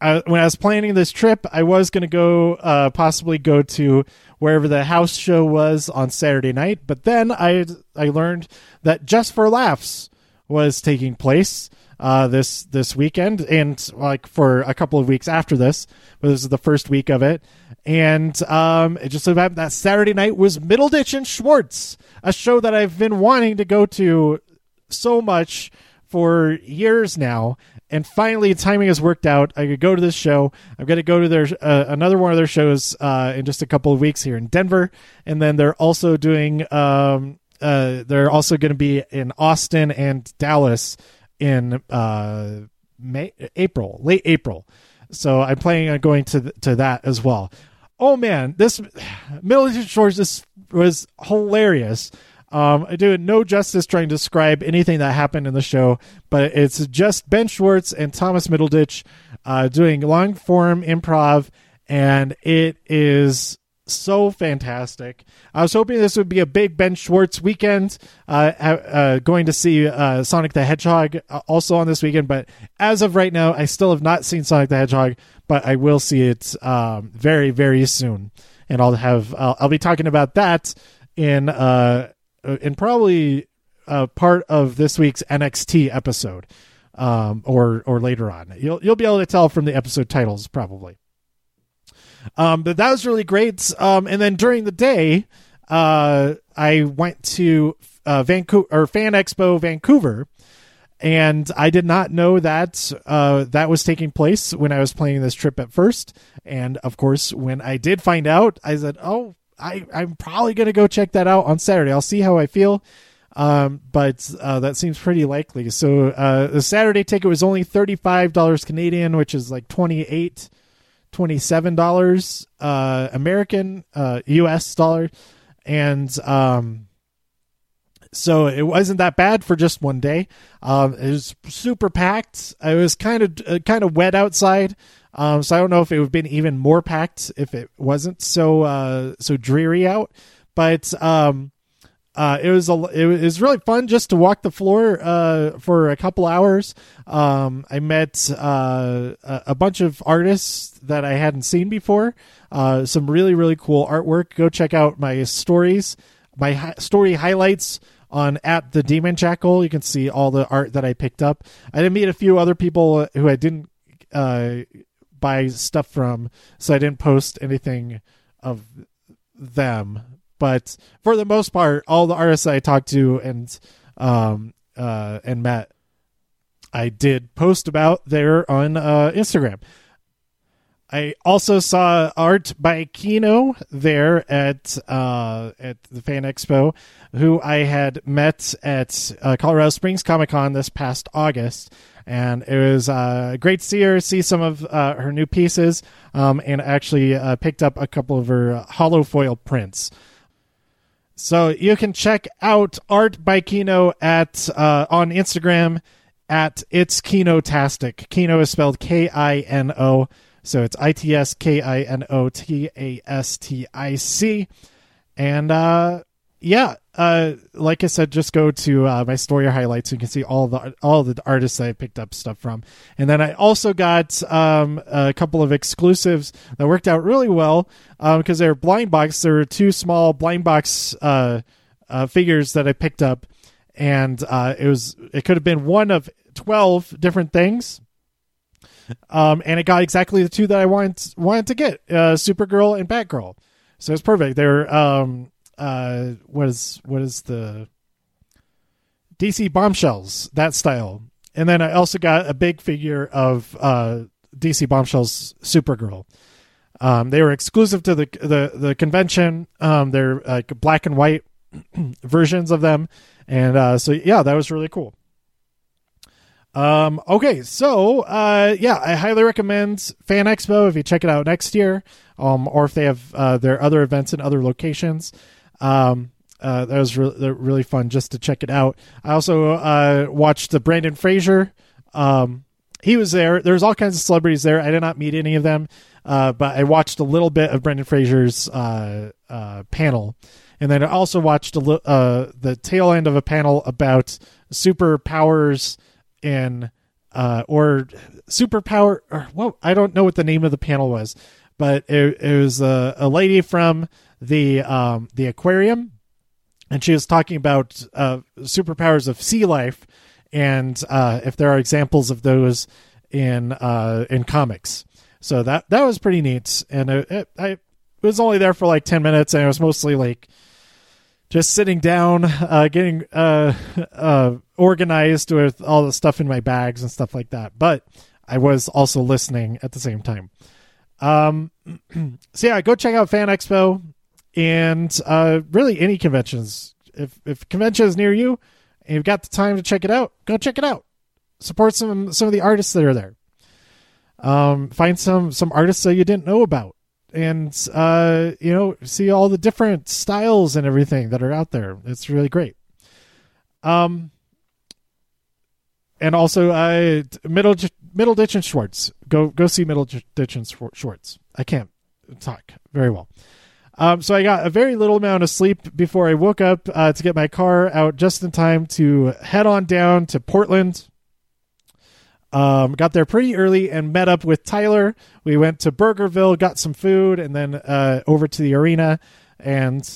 [SPEAKER 1] I, when I was planning this trip, I was going to go uh, possibly go to wherever the house show was on Saturday night. But then I I learned that Just for Laughs was taking place uh, this this weekend, and like for a couple of weeks after this, but this is the first week of it. And um, it just so happened that Saturday night was Middleditch and Schwartz, a show that I've been wanting to go to so much for years now. And finally, timing has worked out. I could go to this show. I'm going to go to their uh, another one of their shows uh, in just a couple of weeks here in Denver, and then they're also doing. Um, uh, they're also going to be in Austin and Dallas in uh, May, April, late April. So I'm planning on going to th- to that as well oh man, this Middleditch Schwartz this was hilarious. Um, I do no justice trying to describe anything that happened in the show, but it's just Ben Schwartz and Thomas Middleditch uh, doing long form improv, and it is so fantastic. I was hoping this would be a big Ben Schwartz weekend, uh, uh, going to see uh, Sonic the Hedgehog uh, also on this weekend, but as of right now, I still have not seen Sonic the Hedgehog but I will see it um, very very soon, and I'll have I'll, I'll be talking about that in uh in probably uh, part of this week's NXT episode. um, or or later on. You'll you'll be able to tell from the episode titles probably. Um, but that was really great. Um, and then during the day, uh, I went to uh, Vancouver or Fan Expo Vancouver, and I did not know that uh, that was taking place when I was planning this trip at first. And of course, when I did find out, I said, "Oh, I, I'm probably going to go check that out on Saturday. I'll see how I feel." Um, but uh, that seems pretty likely. So uh, the Saturday ticket was only thirty five dollars Canadian, which is like twenty eight, twenty seven dollars uh, American, uh, U.S. Dollar, and um, so it wasn't that bad for just one day. Um, it was super packed. It was kind of uh, kind of wet outside, um, so I don't know if it would have been even more packed if it wasn't so uh, so dreary out. But um, uh, it was a it was really fun just to walk the floor uh, for a couple hours. Um, I met uh, a bunch of artists that I hadn't seen before. Uh, some really really cool artwork. Go check out my stories, my hi- story highlights on at the Demon Jackal. You can see all the art that I picked up. I did meet a few other people who I didn't uh, buy stuff from, so I didn't post anything of them. But for the most part, all the artists I talked to and um, uh, and met, I did post about there on uh, Instagram. I also saw art by Kino there at uh, at the Fan Expo, who I had met at uh, Colorado Springs Comic Con this past August, and it was uh, great to see her, see some of uh, her new pieces, um, and actually uh, picked up a couple of her hollow foil prints. So you can check out art by Kino at uh, on Instagram at it's Kinotastic. Kino is spelled K I N O. So it's I T S K I N O T A S T I C. And uh, yeah, uh, like I said, just go to uh, my story highlights. You can see all the all the artists I picked up stuff from, and then I also got um, a couple of exclusives that worked out really well because um, they're blind box. There were two small blind box uh, uh figures that I picked up, and uh, it was it could have been one of twelve different things um, and it got exactly the two that I wanted wanted to get: uh, Supergirl and Batgirl. So it's perfect. They're um, uh, what is what is the DC Bombshells that style, and then I also got a big figure of uh, DC Bombshells Supergirl. Um, they were exclusive to the the the convention. Um, they're like black and white versions of them, and uh, so yeah, that was really cool. Um, okay, so uh, yeah, I highly recommend Fan Expo if you check it out next year, um, or if they have uh, their other events in other locations. Um, uh, that was re- really fun just to check it out. I also uh, watched the Brendan Fraser. Um, he was there. There's all kinds of celebrities there. I did not meet any of them, uh, but I watched a little bit of Brendan Fraser's uh, uh, panel, and then I also watched a li- uh, the tail end of a panel about superpowers uh, or superpower or well, I don't know what the name of the panel was, but it, it was a, a lady from the um, the aquarium, and she was talking about uh, superpowers of sea life and uh, if there are examples of those in uh, in comics. So that that was pretty neat, and it, it, I was only there for like ten minutes, and it was mostly like just sitting down, uh, getting uh, uh, organized with all the stuff in my bags and stuff like that. But I was also listening at the same time. Um, so yeah, go check out Fan Expo and uh, really any conventions. If if convention is near you and you've got the time to check it out, go check it out. Support some some of the artists that are there. Um, find some some artists that you didn't know about and uh, you know see all the different styles and everything that are out there. It's really great. Um, and also uh, middle Middleditch and Schwartz. Go go see middle ditch and Schwartz. I can't talk very well. Um, so I got a very little amount of sleep before I woke up uh, to get my car out just in time to head on down to Portland um, got there pretty early and met up with Tyler. We went to Burgerville, got some food, and then uh, over to the arena. And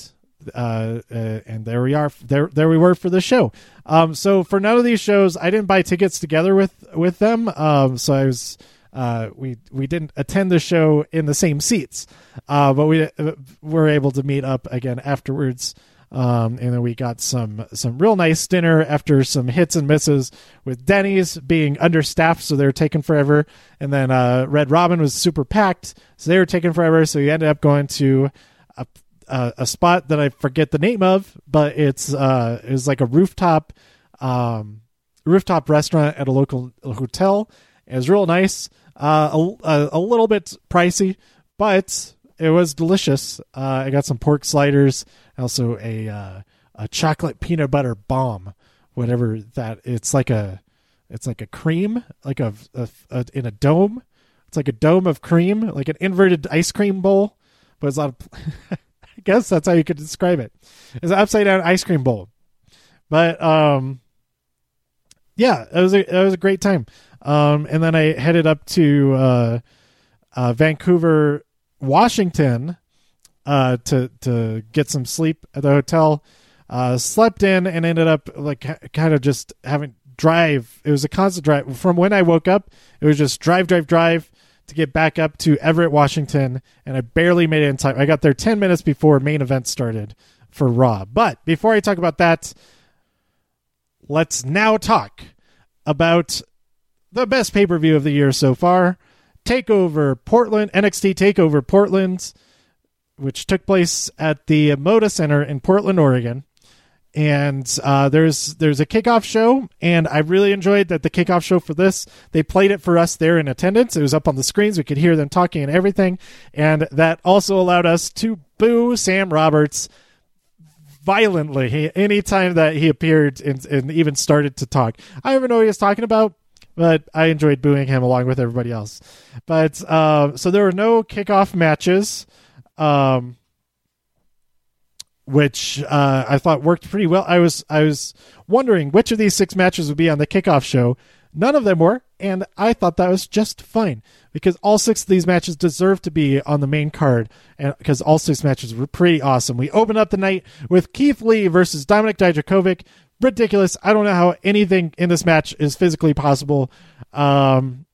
[SPEAKER 1] uh, uh, and there we are. There, there we were for the show. Um, so for none of these shows, I didn't buy tickets together with with them. Um, so I was, uh, we we didn't attend the show in the same seats, uh, but we uh, were able to meet up again afterwards. Um, and then we got some some real nice dinner after some hits and misses with Denny's being understaffed, so they were taking forever. And then uh, Red Robin was super packed, so they were taking forever. So we ended up going to a, a, a spot that I forget the name of, but it's uh, it was like a rooftop um, rooftop restaurant at a local hotel. It was real nice, uh, a, a little bit pricey, but it was delicious. Uh, I got some pork sliders, also a uh, a chocolate peanut butter bomb, whatever that. It's like a it's like a cream, like a, a, a in a dome. It's like a dome of cream, like an inverted ice cream bowl, but it's not. I guess that's how you could describe it. It's an upside down ice cream bowl, but um, yeah, it was a it was a great time. Um, and then I headed up to uh, uh, Vancouver Washington uh, to to get some sleep at the hotel. Uh, slept in and ended up like kind of just having drive. It was a constant drive from when I woke up. It was just drive, drive, drive to get back up to Everett, Washington, and I barely made it in time. I got there ten minutes before main event started for Raw. But before I talk about that, let's now talk about the best pay per view of the year so far. Takeover Portland, NXT Takeover Portland, which took place at the Moda Center in Portland, Oregon. And uh, there's there's a kickoff show, and I really enjoyed that the kickoff show for this. They played it for us there in attendance. It was up on the screens. We could hear them talking and everything, and that also allowed us to boo Sam Roberts violently anytime that he appeared and, and even started to talk. I don't even know what he was talking about, but I enjoyed booing him along with everybody else. But uh, so there were no kickoff matches, um, which uh, I thought worked pretty well. I was I was wondering which of these six matches would be on the kickoff show. None of them were, and I thought that was just fine because all six of these matches deserve to be on the main card, and because all six matches were pretty awesome. We open up the night with Keith Lee versus Dominik Dijakovic ridiculous. I don't know how anything in this match is physically possible. Um,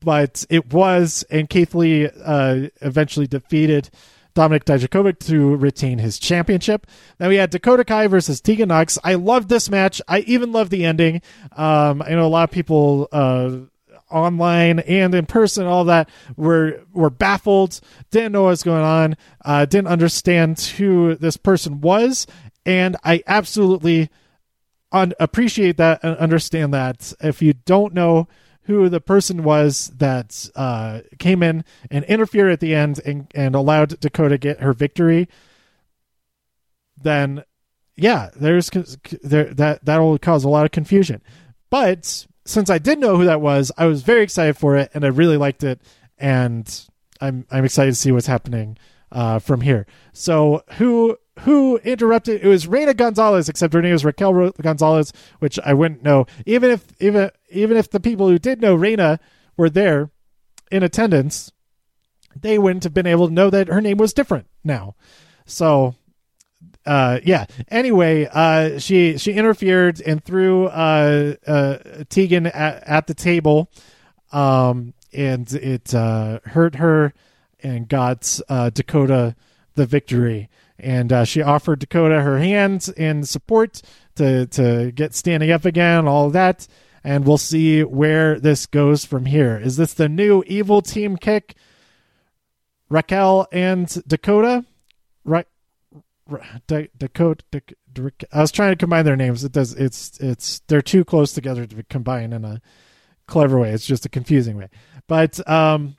[SPEAKER 1] but it was, and Keith Lee uh, eventually defeated Dominik Dijakovic to retain his championship. Then we had Dakota Kai versus Tegan Nox. I loved this match. I even loved the ending. Um, I know a lot of people uh, online and in person, all that were were baffled, didn't know what was going on, uh, didn't understand who this person was, and I absolutely un- appreciate that and understand that if you don't know who the person was that uh, came in and interfered at the end and, and allowed Dakota get her victory, then yeah, there's there that that will cause a lot of confusion. But since I did know who that was, I was very excited for it and I really liked it, and I'm I'm excited to see what's happening uh, from here. So who who interrupted? It was Reina Gonzalez, except her name was Raquel Gonzalez, which I wouldn't know. Even if even even if the people who did know Reina were there in attendance, they wouldn't have been able to know that her name was different now. So uh, yeah. Anyway, uh, she she interfered and threw uh, uh, Tegan at, at the table, um, and it uh, hurt her and got uh, Dakota the victory and uh, she offered Dakota her hands in support to to get standing up again, all that, and we'll see where this goes from here. Is this the new evil team kick? Raquel and Dakota, right? Dakota. I was trying to combine their names. It does. It's it's they're too close together to combine in a clever way. It's just a confusing way. But um,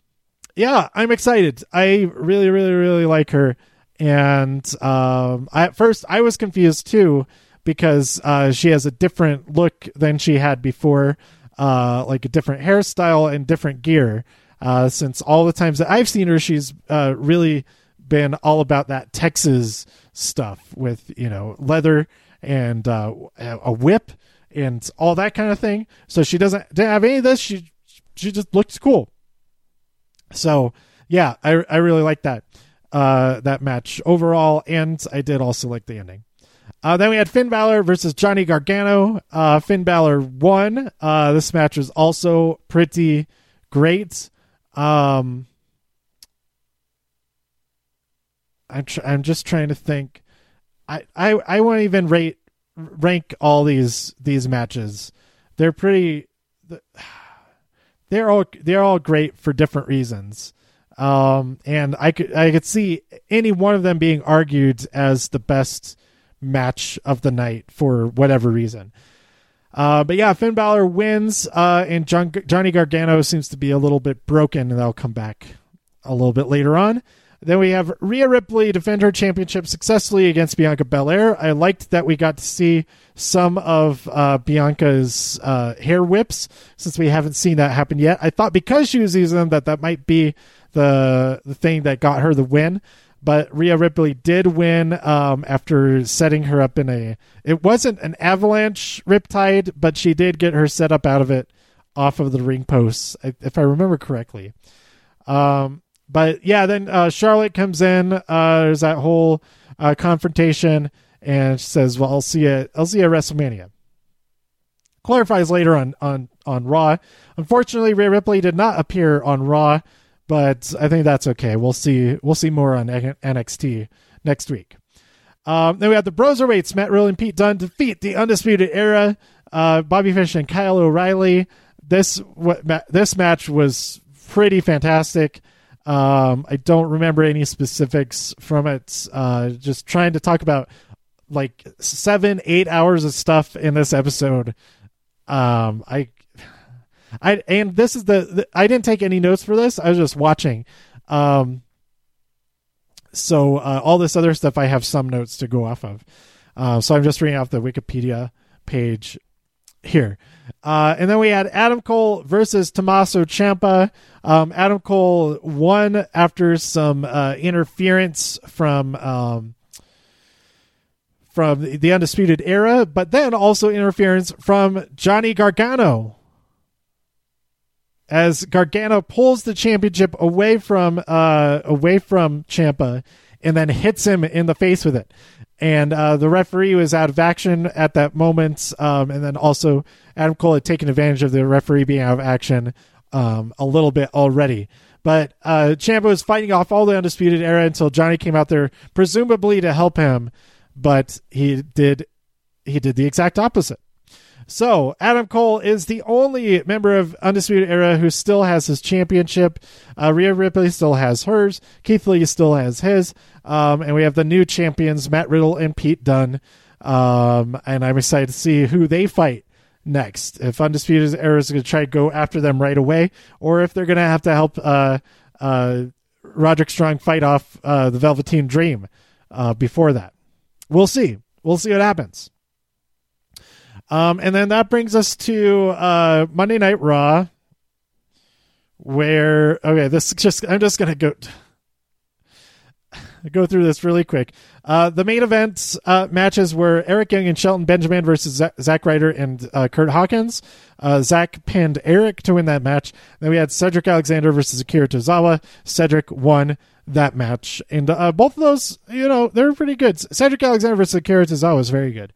[SPEAKER 1] yeah, I'm excited. I really, really, really like her and um, I, at first I was confused too because uh, she has a different look than she had before, uh, like a different hairstyle and different gear. Uh, since all the times that I've seen her, she's uh, really been all about that Texas stuff with you know leather and uh, a whip and all that kind of thing. So she doesn't have any of this. She she just looks cool. So yeah, I I really like that. uh, that match overall, and I did also like the ending. Uh, then we had Finn Balor versus Johnny Gargano. Uh, Finn Balor won. Uh, this match was also pretty great. Um, I'm tr- I'm just trying to think. I I I won't even rate rank all these these matches. They're pretty. They're all they're all great for different reasons. Um, and I could I could see any one of them being argued as the best match of the night for whatever reason. Uh, but yeah, Finn Balor wins, uh, and John, Johnny Gargano seems to be a little bit broken, and they'll come back a little bit later on. Then we have Rhea Ripley defend her championship successfully against Bianca Belair. I liked that we got to see some of uh, Bianca's uh, hair whips since we haven't seen that happen yet. I thought because she was using them that that might be the the thing that got her the win. But Rhea Ripley did win um, after setting her up in a. It wasn't an avalanche riptide, but she did get her set up out of it off of the ring posts, if I remember correctly. Um, but yeah, then uh, Charlotte comes in. Uh, there's that whole uh, confrontation, and she says, "Well, I'll see you. I'll see you at WrestleMania." Clarifies later on on on Raw. Unfortunately, Rhea Ripley did not appear on Raw, but I think that's okay. We'll see. We'll see more on NXT next week. Um, then we have the Broserweights. Matt Riddle and Pete Dunne defeat the Undisputed Era. Uh, Bobby Fish and Kyle O'Reilly. This what this match was pretty fantastic. Um, I don't remember any specifics from it. Uh, just trying to talk about like seven, eight hours of stuff in this episode. Um, I, I, and this is the, the I didn't take any notes for this. I was just watching. Um, so uh, all this other stuff, I have some notes to go off of. Uh, so I'm just reading off the Wikipedia page here. Uh, and then we had Adam Cole versus Tommaso Ciampa. Um, Adam Cole won after some uh, interference from um, from the Undisputed Era, but then also interference from Johnny Gargano. As Gargano pulls the championship away from uh, away from Ciampa and then hits him in the face with it and uh, the referee was out of action at that moment. Um, and then also Adam Cole had taken advantage of the referee being out of action um, a little bit already. But uh, Ciampa was fighting off all the undisputed era until Johnny came out there, presumably to help him, but he did he did the exact opposite. So Adam Cole is the only member of Undisputed Era who still has his championship. Uh, Rhea Ripley still has hers. Keith Lee still has his. Um, and we have the new champions, Matt Riddle and Pete Dunne. Um, and I'm excited to see who they fight next. If Undisputed Era is going to try to go after them right away, or if they're going to have to help uh, uh, Roderick Strong fight off uh, the Velveteen Dream uh, before that. We'll see. We'll see what happens. Um, and then that brings us to uh, Monday Night Raw, where okay, this just I'm just gonna go go through this really quick. Uh, the main event uh, matches were Eric Young and Shelton Benjamin versus Zack Ryder and uh, Kurt Hawkins. Uh, Zack pinned Eric to win that match. Then we had Cedric Alexander versus Akira Tozawa. Cedric won that match, and uh, both of those, you know, they were pretty good. Cedric Alexander versus Akira Tozawa was very good.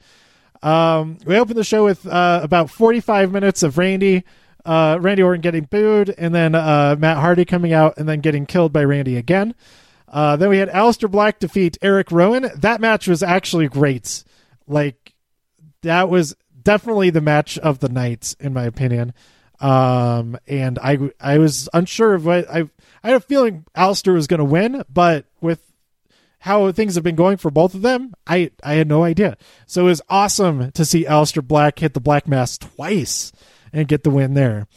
[SPEAKER 1] Um, we opened the show with uh, about 45 minutes of Randy. Uh, Randy Orton getting booed, and then uh, Matt Hardy coming out and then getting killed by Randy again. Uh, then we had Aleister Black defeat Eric Rowan. That match was actually great. Like that was definitely the match of the night, in my opinion. Um, and I I was unsure of what I I had a feeling Aleister was going to win, but with how things have been going for both of them, I, I had no idea. So it was awesome to see Aleister Black hit the Black Mass twice and get the win there.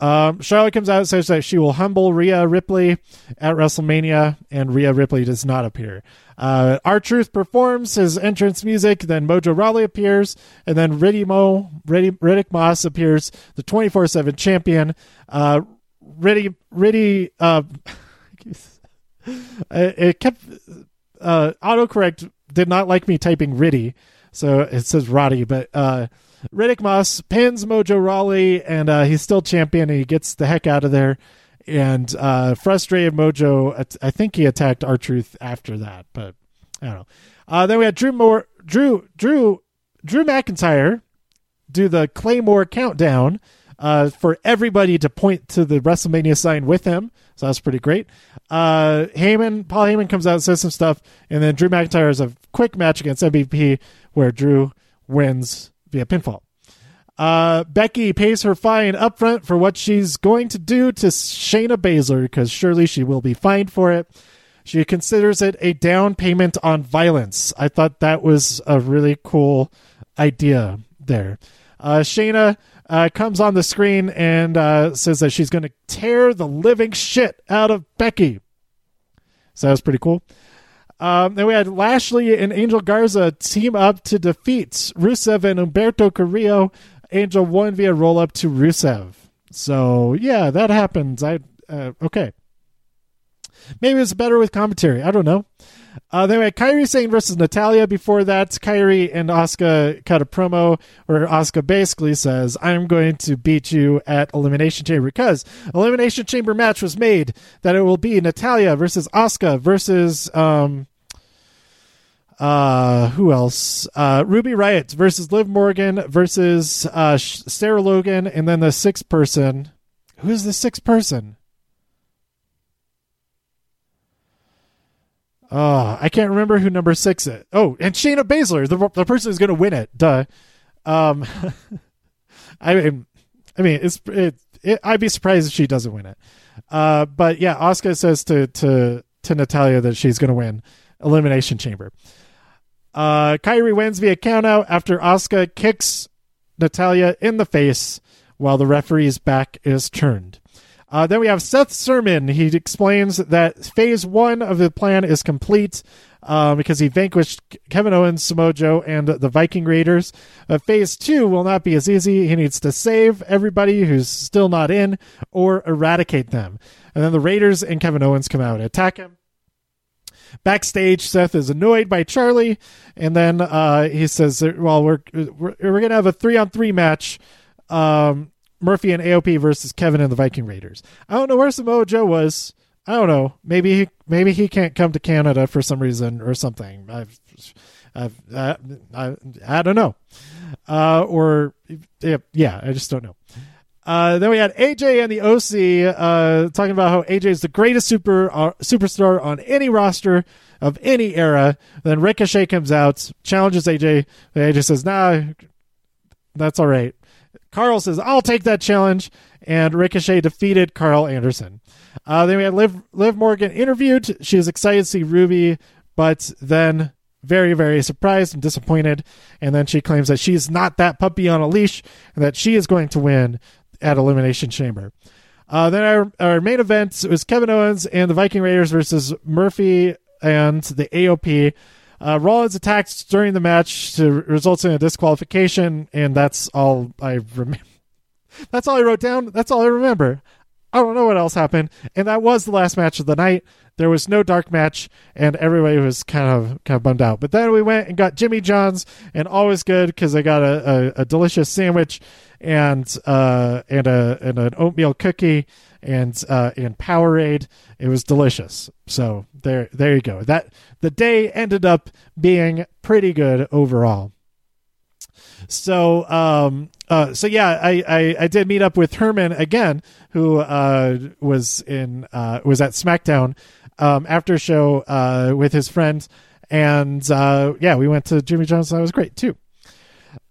[SPEAKER 1] Um, Charlotte comes out and says that she will humble Rhea Ripley at WrestleMania, and Rhea Ripley does not appear. Uh, R-Truth performs his entrance music, then Mojo Rawley appears, and then Riddick Mo, Riddick Moss appears, the 24 7 champion. Uh, Riddy, Riddy, uh, it kept uh, autocorrect did not like me typing Riddy, so it says Roddy, but uh, Riddick Moss pins Mojo Rawley, and uh, he's still champion, and he gets the heck out of there. And uh, frustrated Mojo, I think he attacked R Truth after that, but I don't know. Uh, then we had Drew Moore, Drew, Drew, Drew McIntyre do the Claymore countdown uh, for everybody to point to the WrestleMania sign with him. So that's pretty great. Uh, Heyman, Paul Heyman comes out, says some stuff, and then Drew McIntyre has a quick match against MVP where Drew wins via pinfall. Uh, Becky pays her fine upfront for what she's going to do to Shayna Baszler because surely she will be fined for it. She considers it a down payment on violence. I thought that was a really cool idea there. Uh, Shayna uh, comes on the screen and uh, says that she's going to tear the living shit out of Becky. So that was pretty cool. Um, then we had Lashley and Angel Garza team up to defeat Rusev and Humberto Carrillo. Angel won via roll up to Rusev. So yeah, that happens. I uh, okay. Maybe it's better with commentary. I don't know. Uh, had Kairi Sane versus Natalya Before that, Kairi and Asuka cut a promo where Asuka basically says, I'm going to beat you at Elimination Chamber because Elimination Chamber match was made that it will be Natalya versus Asuka versus, um, uh, who else? Uh, Ruby Riott versus Liv Morgan versus, uh, Sarah Logan and then the sixth person. Who's the sixth person? Oh, I can't remember who number six is. Oh, and Shayna Baszler, the the person who's going to win it. Duh. Um, I mean, I mean, it's it, it, I'd be surprised if she doesn't win it. Uh, but yeah, Asuka says to to to Natalya that she's going to win Elimination Chamber. Uh, Kairi wins via countout after Asuka kicks Natalya in the face while the referee's back is turned. Uh, then we have Seth Sermon. He explains that phase one of the plan is complete uh, because he vanquished Kevin Owens, Samoa Joe, and the Viking Raiders. Uh, phase two will not be as easy. He needs to save everybody who's still not in or eradicate them. And then the Raiders and Kevin Owens come out and attack him. Backstage, Seth is annoyed by Charlie, and then uh, he says, "Well, we're we're, we're gonna have a three on three match." Um, Murphy and AOP versus Kevin and the Viking Raiders. I don't know where Samoa Joe was. I don't know. Maybe he maybe he can't come to Canada for some reason or something. I've, I've I, I, I don't know. Uh, or yeah, I just don't know. Uh, then we had AJ and the OC uh, talking about how AJ is the greatest super uh, superstar on any roster of any era. Then Ricochet comes out, challenges AJ. AJ says, "Nah, that's all right." Karl says, I'll take that challenge. And Ricochet defeated Karl Anderson. Uh, then we had Liv, Liv Morgan interviewed. She was excited to see Ruby, but then very, very surprised and disappointed. And then she claims that she's not that puppy on a leash and that she is going to win at Elimination Chamber. Uh, then our, our main event was Kevin Owens and the Viking Raiders versus Murphy and the AOP. Uh, Rollins attacked during the match to results in a disqualification, and that's all I remember. that's all I wrote down. That's all I remember. I don't know what else happened, and that was the last match of the night. There was no dark match, and everybody was kind of kind of bummed out. But then we went and got Jimmy John's, and always good because I got a, a, a, delicious sandwich and uh, and a and an oatmeal cookie and uh, and Powerade. It was delicious. So there there you go. That the day ended up being pretty good overall. So um uh so yeah, I I, I did meet up with Herman again, who uh was in uh was at SmackDown um after show uh with his friends and uh yeah, we went to Jimmy John's. That was great too.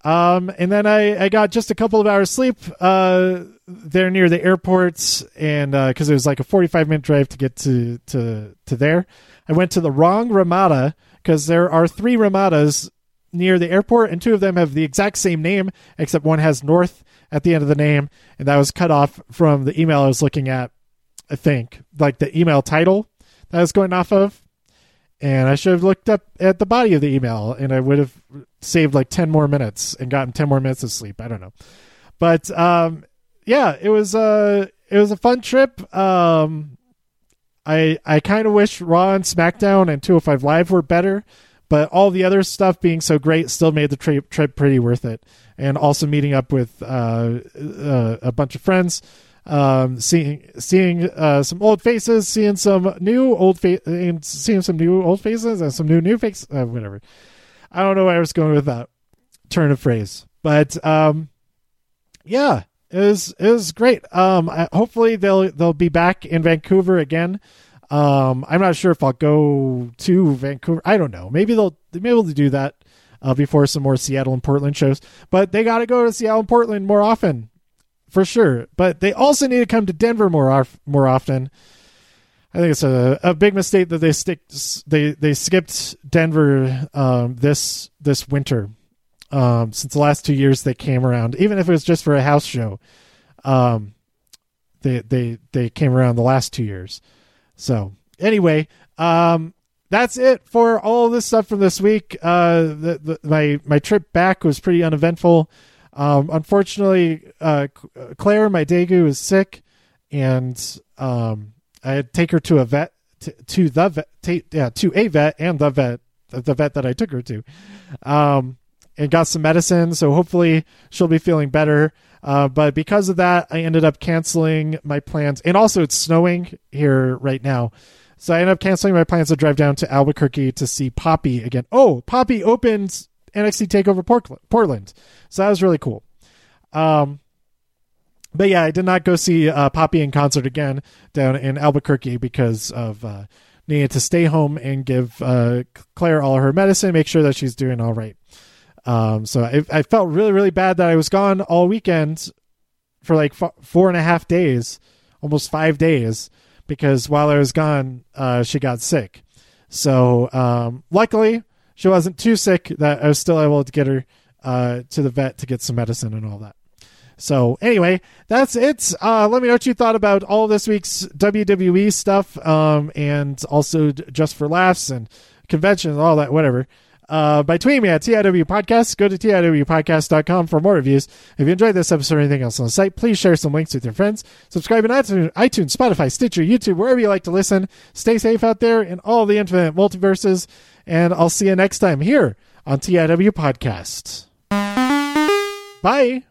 [SPEAKER 1] Um, and then I, I got just a couple of hours sleep uh, there near the airports, and because uh, it was like a 45 minute drive to get to, to, to there. I went to the wrong Ramada because there are three Ramadas near the airport, and two of them have the exact same name, except one has North at the end of the name, and that was cut off from the email I was looking at, I think, like the email title that I was going off of and I should have looked up at the body of the email and I would have saved like 10 more minutes and gotten 10 more minutes of sleep. I don't know. But um, yeah, it was a uh, it was a fun trip. Um, I I kind of wish Raw and SmackDown and 205 Live were better, but all the other stuff being so great still made the trip trip pretty worth it. And also meeting up with uh, uh, a bunch of friends um, seeing seeing uh, some old faces, seeing some new old fa- and seeing some new old faces and some new new faces, uh, whatever. I don't know where I was going with that turn of phrase, but um, yeah, it was great. Um, I, hopefully they'll they'll be back in Vancouver again. Um, I'm not sure if I'll go to Vancouver. I don't know. Maybe they'll they'll be able to do that uh, before some more Seattle and Portland shows. But they got to go to Seattle and Portland more often for sure. But they also need to come to Denver more of, more often. I think it's a, a big mistake that they stick they they skipped Denver um, this this winter. Um, since the last two years they came around, even if it was just for a house show, um, they they they came around the last two years. So anyway, um, that's it for all this stuff from this week. Uh, the, the, my my trip back was pretty uneventful. Um, unfortunately, uh, Claire, my degu, is sick, and um, I had to take her to a vet, to, to the vet, t- yeah, to a vet and the vet, the vet that I took her to, um, and got some medicine. So hopefully she'll be feeling better. Uh, but because of that, I ended up canceling my plans, and also it's snowing here right now. So I ended up canceling my plans to drive down to Albuquerque to see Poppy again. Oh, Poppy opens NXT Takeover Portland. So that was really cool. Um, but yeah, I did not go see uh, Poppy in concert again down in Albuquerque because of uh, needing to stay home and give uh, Claire all her medicine, make sure that she's doing all right. Um, so I, I, felt really, really bad that I was gone all weekend for like f- four and a half days, almost five days, because while I was gone, uh, she got sick. So um, luckily, she wasn't too sick that I was still able to get her uh, to the vet to get some medicine and all that. So anyway, that's it. Uh, let me know what you thought about all this week's WWE stuff, um, and also just for laughs and conventions, all that, whatever. Uh, by tweeting me at TIW Podcast. Go to TIWpodcast.com for more reviews. If you enjoyed this episode or anything else on the site, please share some links with your friends. Subscribe on iTunes, Spotify, Stitcher, YouTube, wherever you like to listen. Stay safe out there in all the infinite multiverses, and I'll see you next time here on TIW Podcast. Bye.